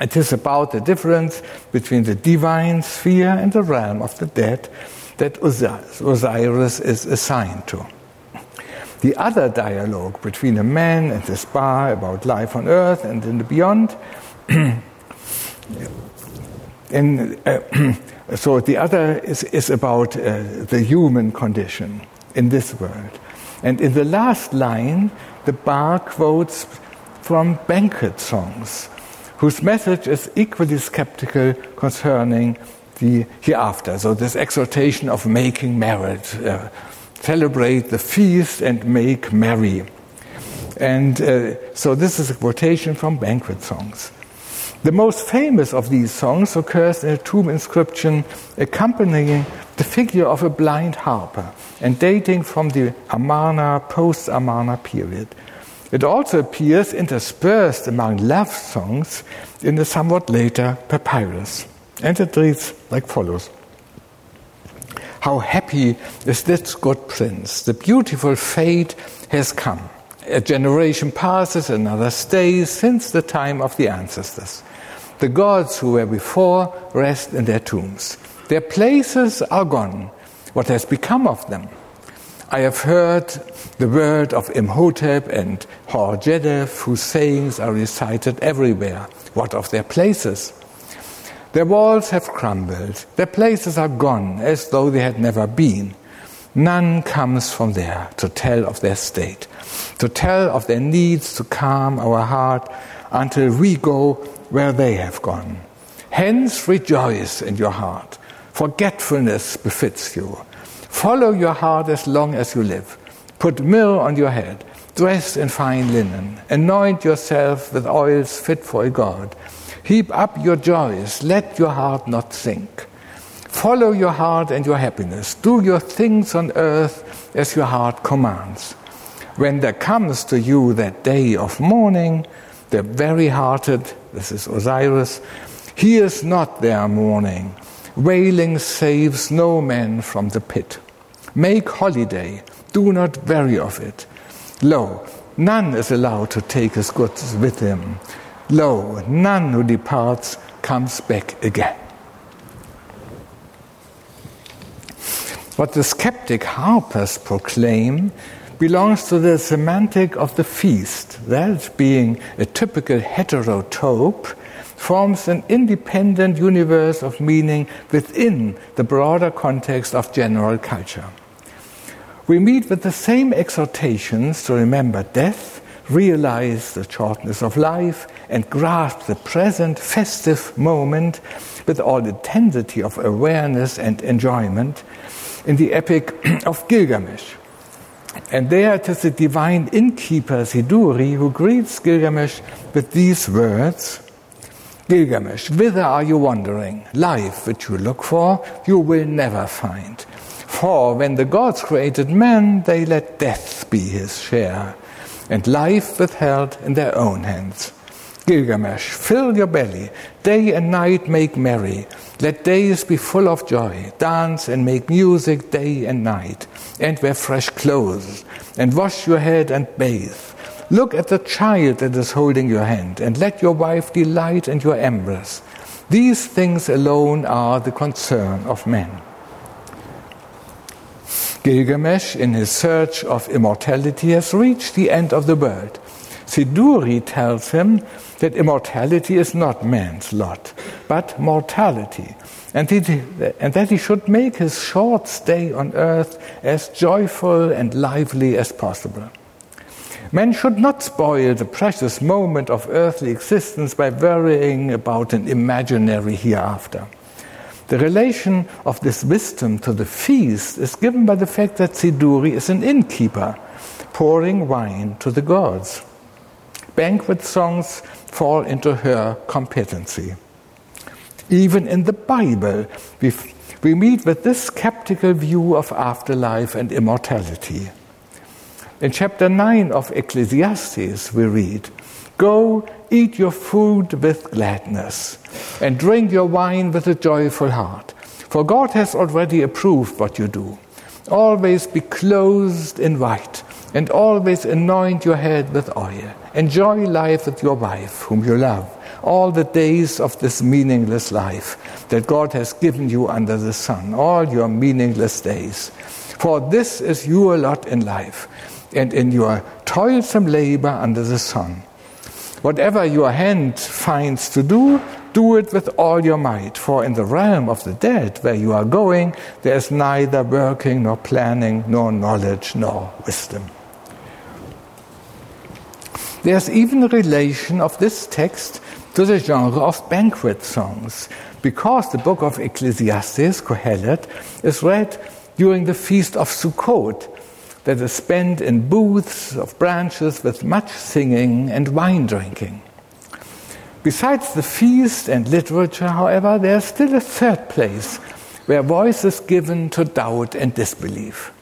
It is about the difference between the divine sphere and the realm of the dead that Osiris is assigned to. The other dialogue between a man and his ba about life on earth and in the beyond. in, uh, so the other is, is about uh, the human condition in this world. And in the last line, the ba quotes from banquet songs, whose message is equally skeptical concerning the hereafter. So, this exhortation of making marriage, uh, celebrate the feast and make merry. And uh, so, this is a quotation from banquet songs. The most famous of these songs occurs in a tomb inscription accompanying the figure of a blind harper and dating from the Amarna, post Amarna period. It also appears interspersed among love songs in the somewhat later papyrus. And it reads like follows How happy is this good prince! The beautiful fate has come. A generation passes, another stays since the time of the ancestors. The gods who were before rest in their tombs. Their places are gone. What has become of them? I have heard the word of Imhotep and Hor-Jedef, whose sayings are recited everywhere. What of their places? Their walls have crumbled. Their places are gone as though they had never been. None comes from there to tell of their state, to tell of their needs to calm our heart until we go where they have gone. Hence rejoice in your heart Forgetfulness befits you. Follow your heart as long as you live. Put myrrh on your head. Dress in fine linen. Anoint yourself with oils fit for a god. Heap up your joys. Let your heart not sink. Follow your heart and your happiness. Do your things on earth as your heart commands. When there comes to you that day of mourning, the very hearted, this is Osiris, hears not their mourning. Wailing saves no man from the pit. Make holiday, do not vary of it. Lo, none is allowed to take his goods with him. Lo, none who departs comes back again. What the skeptic harpers proclaim belongs to the semantic of the feast, that being a typical heterotope, forms an independent universe of meaning within the broader context of general culture. We meet with the same exhortations to remember death, realize the shortness of life, and grasp the present festive moment with all the intensity of awareness and enjoyment in the epic of Gilgamesh. And there it is the divine innkeeper Siduri who greets Gilgamesh with these words Gilgamesh, whither are you wandering? Life which you look for, you will never find. For when the gods created man, they let death be his share, and life withheld in their own hands. Gilgamesh, fill your belly, day and night make merry. Let days be full of joy, dance and make music day and night, and wear fresh clothes, and wash your head and bathe. Look at the child that is holding your hand, and let your wife delight in your embrace. These things alone are the concern of men. Gilgamesh, in his search of immortality, has reached the end of the world. Siduri tells him that immortality is not man's lot, but mortality, and, that he should make his short stay on earth as joyful and lively as possible. Man should not spoil the precious moment of earthly existence by worrying about an imaginary hereafter. The relation of this wisdom to the feast is given by the fact that Siduri is an innkeeper, pouring wine to the gods. Banquet songs fall into her competency. Even in the Bible, we, we meet with this skeptical view of afterlife and immortality. In chapter 9 of Ecclesiastes, we read, Go eat your food with gladness, and drink your wine with a joyful heart, for God has already approved what you do. Always be clothed in white, and always anoint your head with oil. Enjoy life with your wife, whom you love, all the days of this meaningless life that God has given you under the sun, all your meaningless days. For this is your lot in life, and in your toilsome labor under the sun. Whatever your hand finds to do, do it with all your might, for in the realm of the dead, where you are going, there is neither working nor planning, nor knowledge nor wisdom. There's even a relation of this text to the genre of banquet songs, because the book of Ecclesiastes, Kohelet, is read during the feast of Sukkot, that is spent in booths of branches with much singing and wine drinking. Besides the feast and literature, however, there is still a third place where voice is given to doubt and disbelief.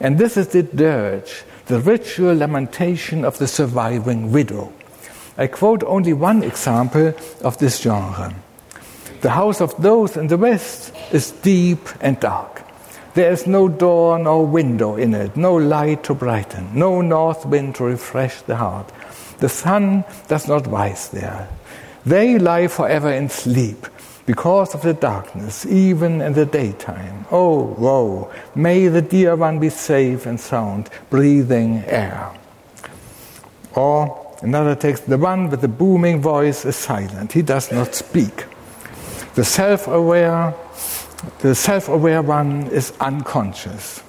And this is the dirge, the ritual lamentation of the surviving widow. I quote only one example of this genre. The house of those in the West is deep and dark. There is no door nor window in it, no light to brighten, no north wind to refresh the heart. The sun does not rise there. They lie forever in sleep because of the darkness, even in the daytime. Oh, woe! May the dear one be safe and sound, breathing air. Or another text, the one with the booming voice is silent, he does not speak. The self aware the self aware one is unconscious.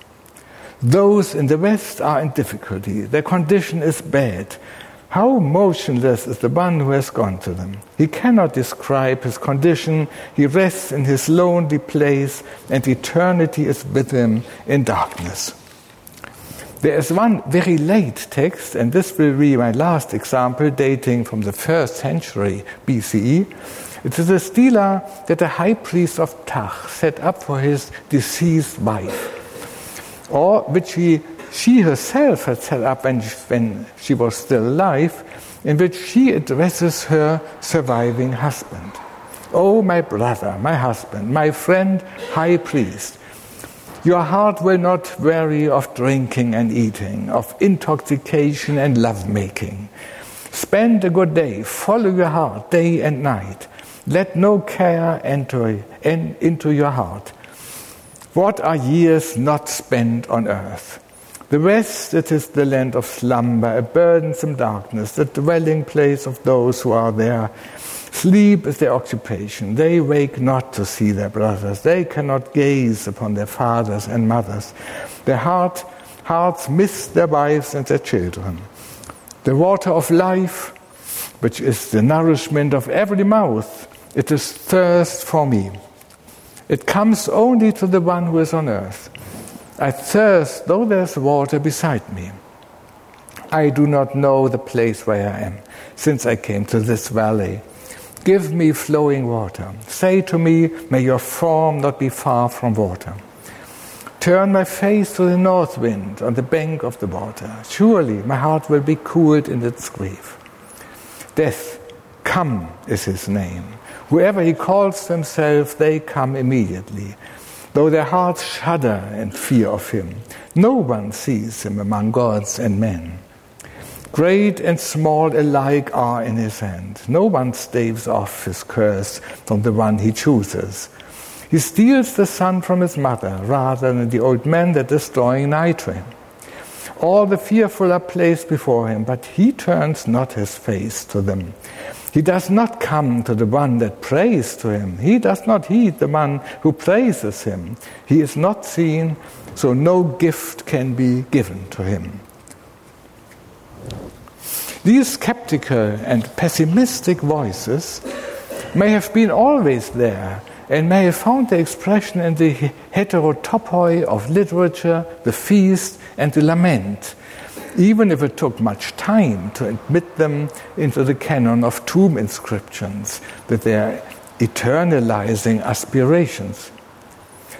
Those in the West are in difficulty. Their condition is bad. How motionless is the one who has gone to them? He cannot describe his condition. He rests in his lonely place, and eternity is with him in darkness. There is one very late text, and this will be my last example, dating from the first century BCE it is a stela that the high priest of Ptah set up for his deceased wife, or which he she herself had set up when, when she was still alive, in which she addresses her surviving husband. Oh, my brother, my husband, my friend, high priest, your heart will not weary of drinking and eating, of intoxication and lovemaking. Spend a good day, follow your heart day and night. Let no care enter in, into your heart. What are years not spent on earth? The rest, it is the land of slumber, a burdensome darkness, the dwelling place of those who are there. Sleep is their occupation. They wake not to see their brothers. They cannot gaze upon their fathers and mothers. Their heart, hearts miss their wives and their children. The water of life, which is the nourishment of every mouth, it is thirst for me. It comes only to the one who is on earth. I thirst, though there's water beside me. I do not know the place where I am, since I came to this valley. Give me flowing water. Say to me, may your form not be far from water. Turn my face to the north wind on the bank of the water. Surely my heart will be cooled in its grief. Death, come is his name. Whoever he calls himself, they come immediately. Though their hearts shudder in fear of him, no one sees him among gods and men. Great and small alike are in his hand. No one staves off his curse from the one he chooses. He steals the son from his mother rather than the old man that is drawing nigh to him. All the fearful are placed before him, but he turns not his face to them. He does not come to the one that prays to him. He does not heed the one who praises him. He is not seen, so no gift can be given to him. These skeptical and pessimistic voices may have been always there and may have found their expression in the heterotopoi of literature, the feast, and the lament even if it took much time to admit them into the canon of tomb inscriptions with their eternalizing aspirations.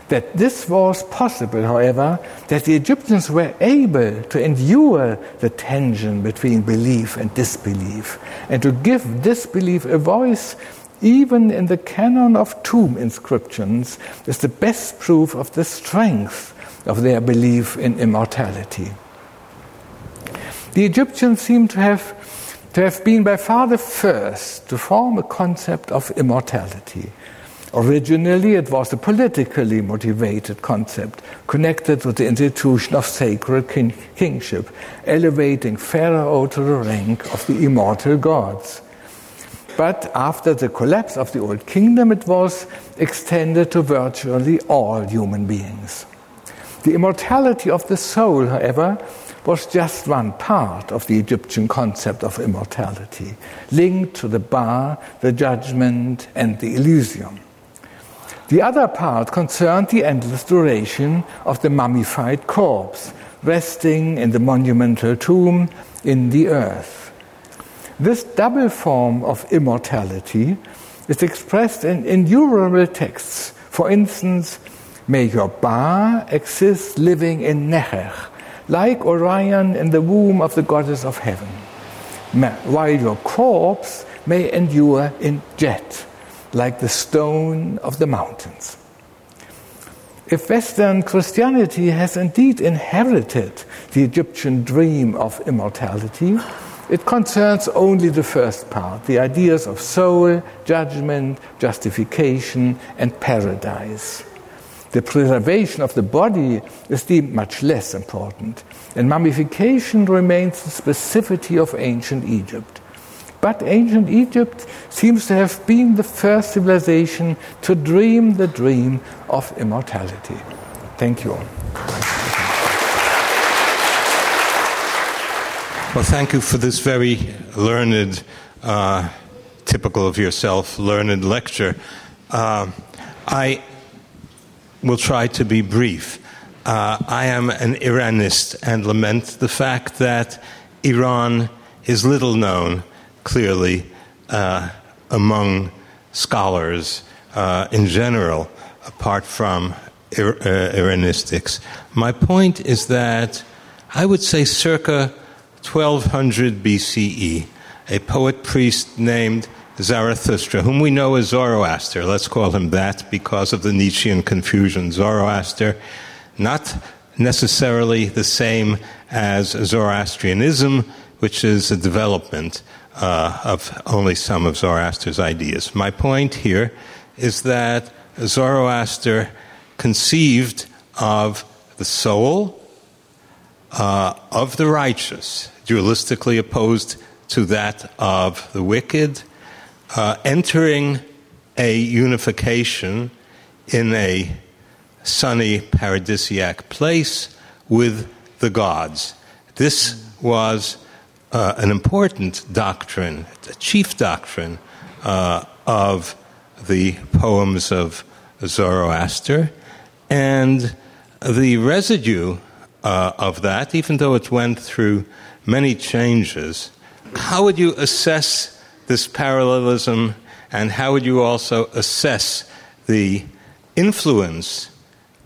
That this was possible, however, that the Egyptians were able to endure the tension between belief and disbelief, and to give disbelief a voice even in the canon of tomb inscriptions, is the best proof of the strength of their belief in immortality. The Egyptians seem to have, to have been by far the first to form a concept of immortality. Originally, it was a politically motivated concept connected with the institution of sacred king- kingship, elevating Pharaoh to the rank of the immortal gods. But after the collapse of the Old Kingdom, it was extended to virtually all human beings. The immortality of the soul, however, was just one part of the Egyptian concept of immortality, linked to the ba, the judgment, and the Elysium. The other part concerned the endless duration of the mummified corpse, resting in the monumental tomb in the earth. This double form of immortality is expressed in innumerable texts. For instance, may your ba exist living in Nechech, like Orion in the womb of the goddess of heaven, while your corpse may endure in Djet, like the stone of the mountains. If Western Christianity has indeed inherited the Egyptian dream of immortality, it concerns only the first part, the ideas of soul, judgment, justification, and paradise. The preservation of the body is deemed much less important, and mummification remains the specificity of ancient Egypt. But ancient Egypt seems to have been the first civilization to dream the dream of immortality. Thank you. All. Well, thank you for this very learned, uh, typical of yourself, learned lecture. Uh, I will try to be brief. Uh, I am an Iranist and lament the fact that Iran is little known, clearly, uh, among scholars uh, in general, apart from Ir- uh, Iranistics. My point is that I would say circa 1200 BCE, a poet priest named Zarathustra, whom we know as Zoroaster. Let's call him that because of the Nietzschean confusion. Zoroaster, not necessarily the same as Zoroastrianism, which is a development uh, of only some of Zoroaster's ideas. My point here is that Zoroaster conceived of the soul uh, of the righteous, dualistically opposed to that of the wicked, uh, entering a unification in a sunny paradisiac place with the gods. This was uh, an important doctrine, the chief doctrine uh, of the poems of Zoroaster, and the residue uh, of that, even though it went through many changes, how would you assess this parallelism, and how would you also assess the influence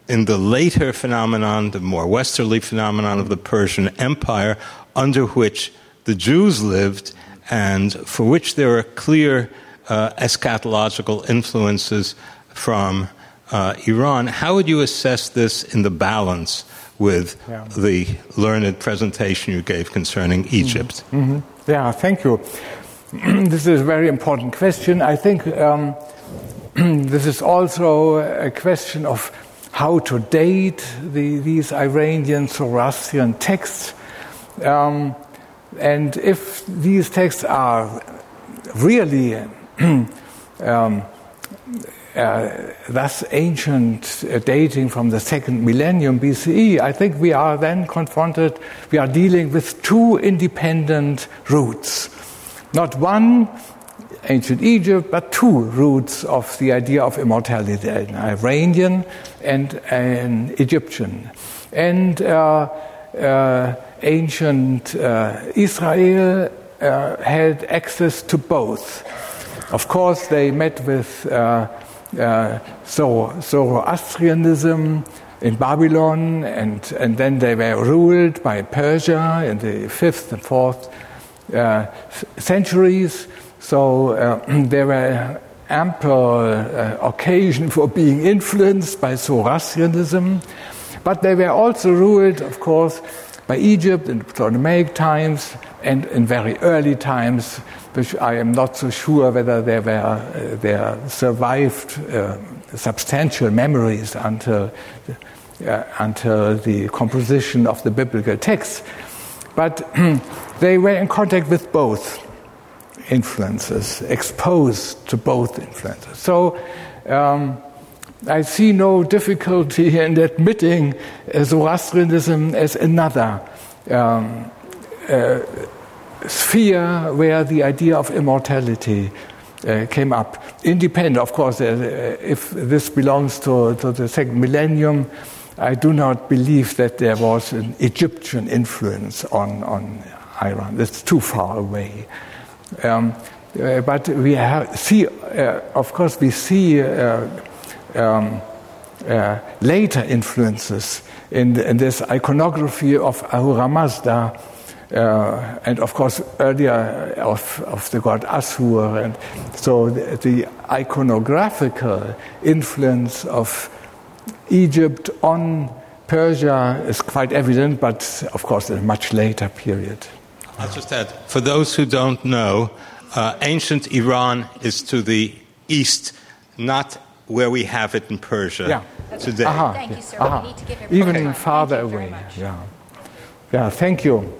in the later phenomenon, the more westerly phenomenon of the Persian Empire, under which the Jews lived, and for which there are clear uh, eschatological influences from uh, Iran. How would you assess this in the balance with yeah. the learned presentation you gave concerning. Egypt? Mm-hmm. Mm-hmm. Yeah, thank you. this is a very important question. I think um, this is also a question of how to date the, these Iranian Zoroastrian texts. Um, and if these texts are really um, uh, thus ancient, uh, dating from the second millennium BCE, I think we are then confronted, we are dealing with two independent roots. Not one, ancient Egypt, but two roots of the idea of immortality an Iranian and an Egyptian. And uh, uh ancient uh, Israel uh, had access to both. Of course, they met with uh, Zoroastrianism in Babylon, and, and then they were ruled by Persia in the fifth and fourth uh, centuries. So uh, there were ample uh, occasion for being influenced by Zoroastrianism, but they were also ruled, of course, by Egypt in Ptolemaic times and in very early times, which I am not so sure whether there were uh, there survived uh, substantial memories until uh, until the composition of the biblical text. But they were in contact with both influences, exposed to both influences. So. Um, I see no difficulty in admitting Zoroastrianism as another um, uh, sphere where the idea of immortality uh, came up. Independent, of course, uh, if this belongs to, to, the second millennium, I do not believe that there was an Egyptian influence on, on Iran. It's too far away. Um, uh, but we have, see, uh, of course, we see uh, um, uh, later influences in, in, this iconography of Ahura Mazda, uh, and of course earlier of, of the god Asur. And so the, the, iconographical influence of Egypt on Persia is quite evident, but of course in a much later period. I'll just add, for those who don't know, uh, ancient Iran is to the east, not where we have it in Persia yeah. today. Uh-huh. Thank you, sir. Uh-huh. We need to give Even farther away. Yeah. Yeah, thank you.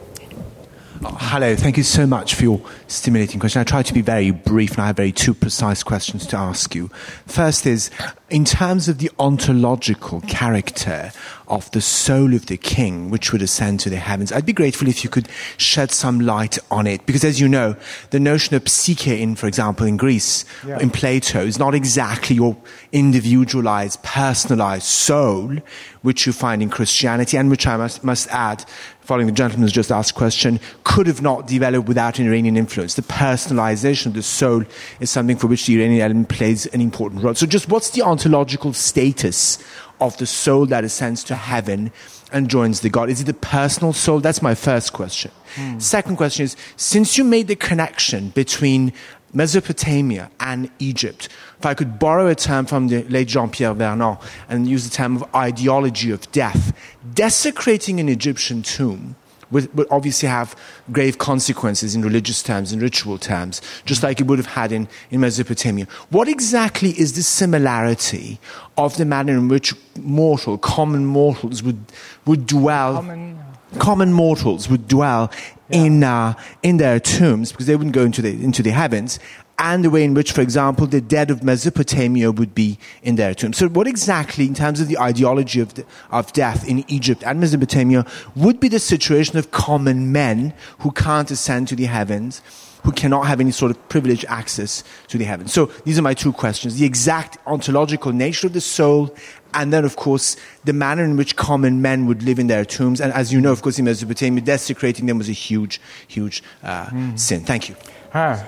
Hello, thank you so much for your stimulating question. I try to be very brief and I have very two precise questions to ask you. First is, in terms of the ontological character of the soul of the king, which would ascend to the heavens. I'd be grateful if you could shed some light on it, because as you know, the notion of psyche in, for example, in Greece, yeah. in Plato, is not exactly your individualized, personalized soul, which you find in Christianity, and which I must, must add, following the gentleman's just asked question, could have not developed without an Iranian influence. The personalization of the soul is something for which the Iranian element plays an important role. So, just what's the ontological status of the soul that ascends to heaven and joins the God? Is it a personal soul? That's my first question. Hmm. Second question is since you made the connection between Mesopotamia and Egypt. If I could borrow a term from the late Jean Pierre Vernant and use the term of ideology of death, desecrating an Egyptian tomb would, would, obviously have grave consequences in religious terms, in ritual terms, just like it would have had in, in Mesopotamia. What exactly is the similarity of the manner in which mortal, common mortals would, would dwell? Common, common mortals would dwell in, uh, in their tombs because they wouldn't go into the, into the heavens, and the way in which, for example, the dead of Mesopotamia would be in their tomb. So, what exactly, in terms of the ideology of, the, of death in Egypt and Mesopotamia, would be the situation of common men who can't ascend to the heavens? who cannot have any sort of privileged access to the heavens. So these are my two questions. The exact ontological nature of the soul and then, of course, the manner in which common men would live in their tombs. And as you know, of course, in Mesopotamia, desecrating them was a huge, huge uh, mm. sin. Thank you. Ah,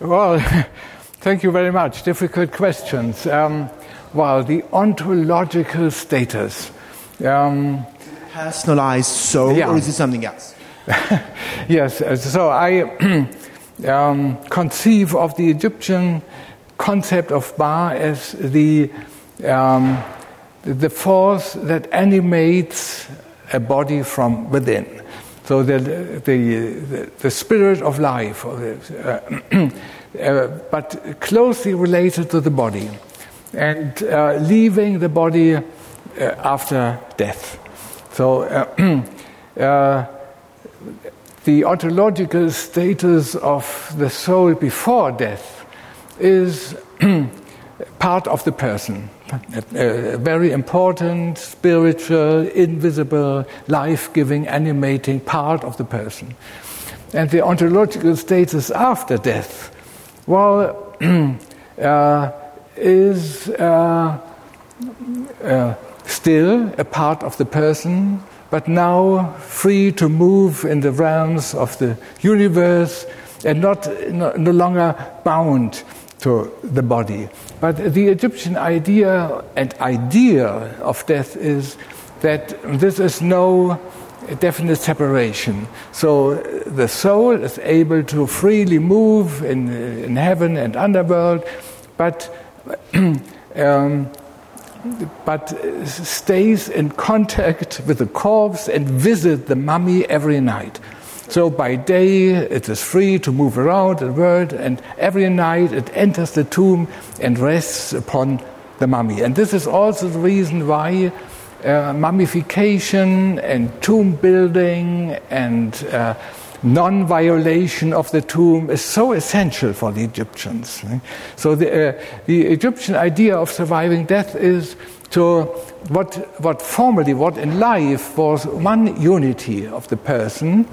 well, thank you very much. Difficult questions. Um, well, the ontological status. Um, Personalized soul, yeah. or is it something else? yes, uh, so I um, conceive of the Egyptian concept of Ba as the um, the force that animates a body from within. So the, the, the, spirit of life, uh, uh, but closely related to the body, and uh, leaving the body uh, after death. So uh, uh, the ontological status of the soul before death is part of the person a very important, spiritual, invisible, life giving, animating part of the person. And the ontological status after death, well, uh, is uh, uh, still a part of the person, but now free to move in the realms of the universe and not no, no longer bound to the body. But the Egyptian idea and idea of death is that this is no definite separation. So the soul is able to freely move in, in heaven and underworld, but, um, but stays in contact with the corpse and visit the mummy every night. So by day it is free to move around the world, and every night it enters the tomb and rests upon the mummy. And this is also the reason why uh, mummification and tomb building and uh, non violation of the tomb is so essential for the Egyptians. So the, uh, the Egyptian idea of surviving death is to what, what formerly, what in life was one unity of the person,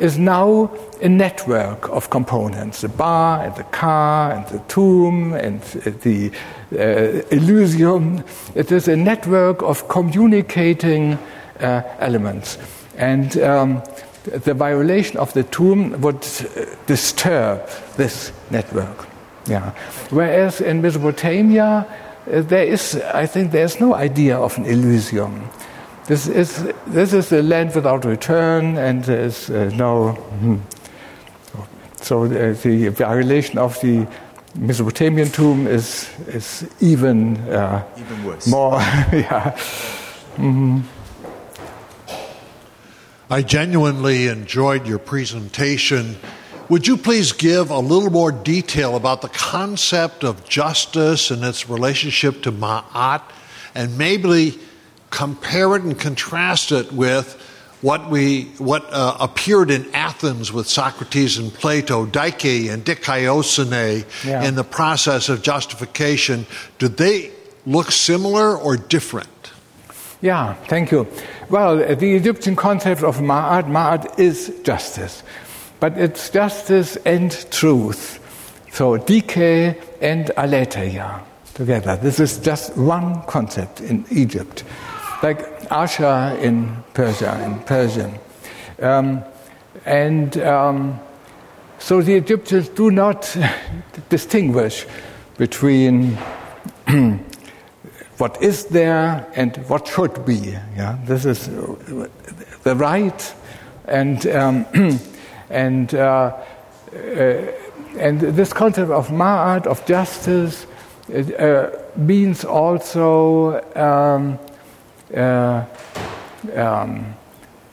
is now a network of components the ba, and the ka, and the tomb and the uh, Elysium. It is a network of communicating uh, elements. And um, the violation of the tomb would disturb this network. Yeah. Whereas in Mesopotamia, uh, there is, I think, there is no idea of an Elysium. This is, this is a land without return, and there is uh, no. Hmm. So uh, the violation of the Mesopotamian tomb is, is even, uh, even worse. More, yeah. Mm-hmm. I genuinely enjoyed your presentation. Would you please give a little more detail about the concept of justice and its relationship to Ma'at, and maybe compare it and contrast it with what we what uh, appeared in Athens with Socrates and Plato, Dike and dikaiosune, yeah. in the process of justification. Did they look similar or different? Yeah, thank you. Well, the Egyptian concept of ma'at, ma'at is justice, but it's justice and truth. So dike and aletheia together. This is just one concept in Egypt like Asha in Persia, in Persian. Um, and um, so the Egyptians do not distinguish between what is there and what should be. Yeah? This is the right and, um, and, uh, uh, and this concept of ma'at, of justice, uh, means also um, uh, um,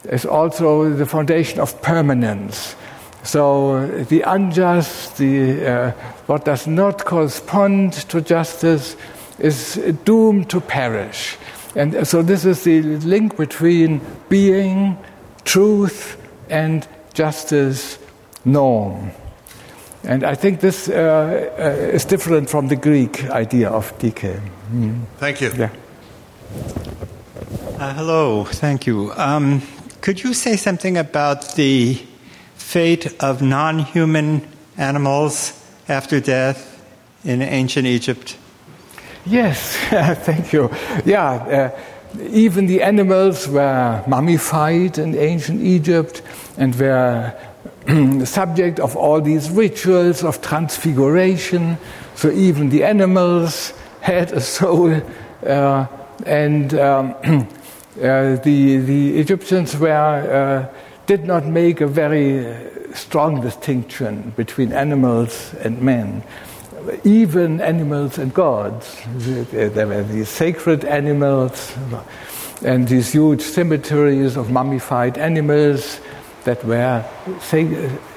is also the foundation of permanence. So the unjust, the, uh, what does not correspond to justice, is doomed to perish. And so this is the link between being, truth, and justice norm. And I think this uh, uh, is different from the Greek idea of dike. Mm. Thank you. Yeah. Uh, hello, thank you. Um, could you say something about the fate of non human animals after death in ancient Egypt? Yes, thank you. Yeah, uh, even the animals were mummified in ancient Egypt and were subject of all these rituals of transfiguration. So even the animals had a soul, uh, and um, uh, the the Egyptians were uh, did not make a very strong distinction between animals and men. Even animals and gods. There were these sacred animals and these huge cemeteries of mummified animals that were,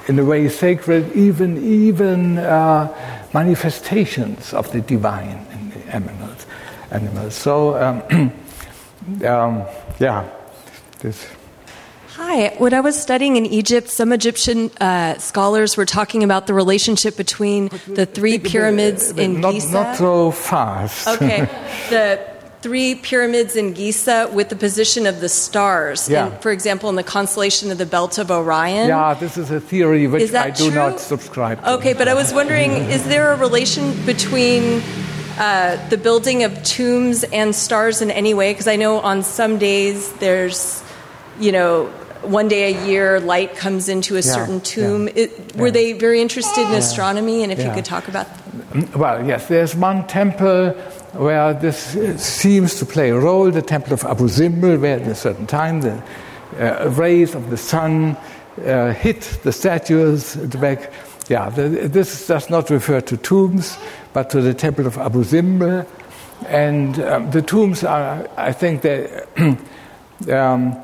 in a way, sacred, even, even uh, manifestations of the divine in the animals. Animals. So, um, um, yeah, this. Hi. When I was studying in Egypt, some Egyptian uh, scholars were talking about the relationship between the three pyramids in not, Giza. Not so fast. Okay. The three pyramids in Giza with the position of the stars. Yeah. In, for example, in the constellation of the Belt of Orion. Yeah, this is a theory which I do true? not subscribe to. Okay, but I was wondering is there a relation between uh, the building of tombs and stars in any way? Because I know on some days there's, you know, one day a year light comes into a Yeah, certain tomb. yeah, It, were yeah. they very interested in astronomy? And if you could talk about Mm, Well, yes, there's one temple where this uh, seems to play a role, the temple of Abu Simbel, where at a certain time the uh, rays of the sun uh, hit the statues at the back. Yeah, the, this does not refer to tombs, but to the temple of Abu Simbel. And um, the tombs are, I think, they, um,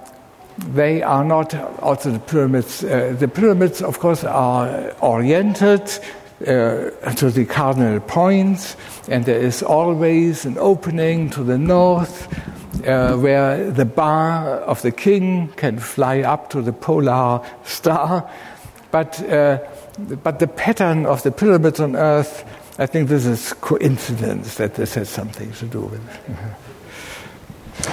they are not also the pyramids. Uh, the pyramids, of course, are oriented uh, to the cardinal points, and there is always an opening to the north uh, where the ba of the king can fly up to the polar star. But, uh, but the pattern of the pyramids on earth, I think this is coincidence that this has something to do with it.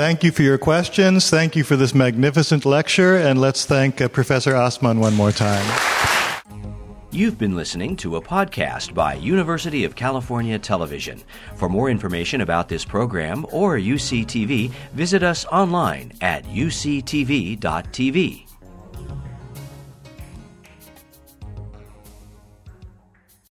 Thank you for your questions. Thank you for this magnificent lecture. And let's thank uh, Professor Assmann one more time. You've been listening to a podcast by University of California Television. For more information about this program or UCTV, visit us online at uctv.tv.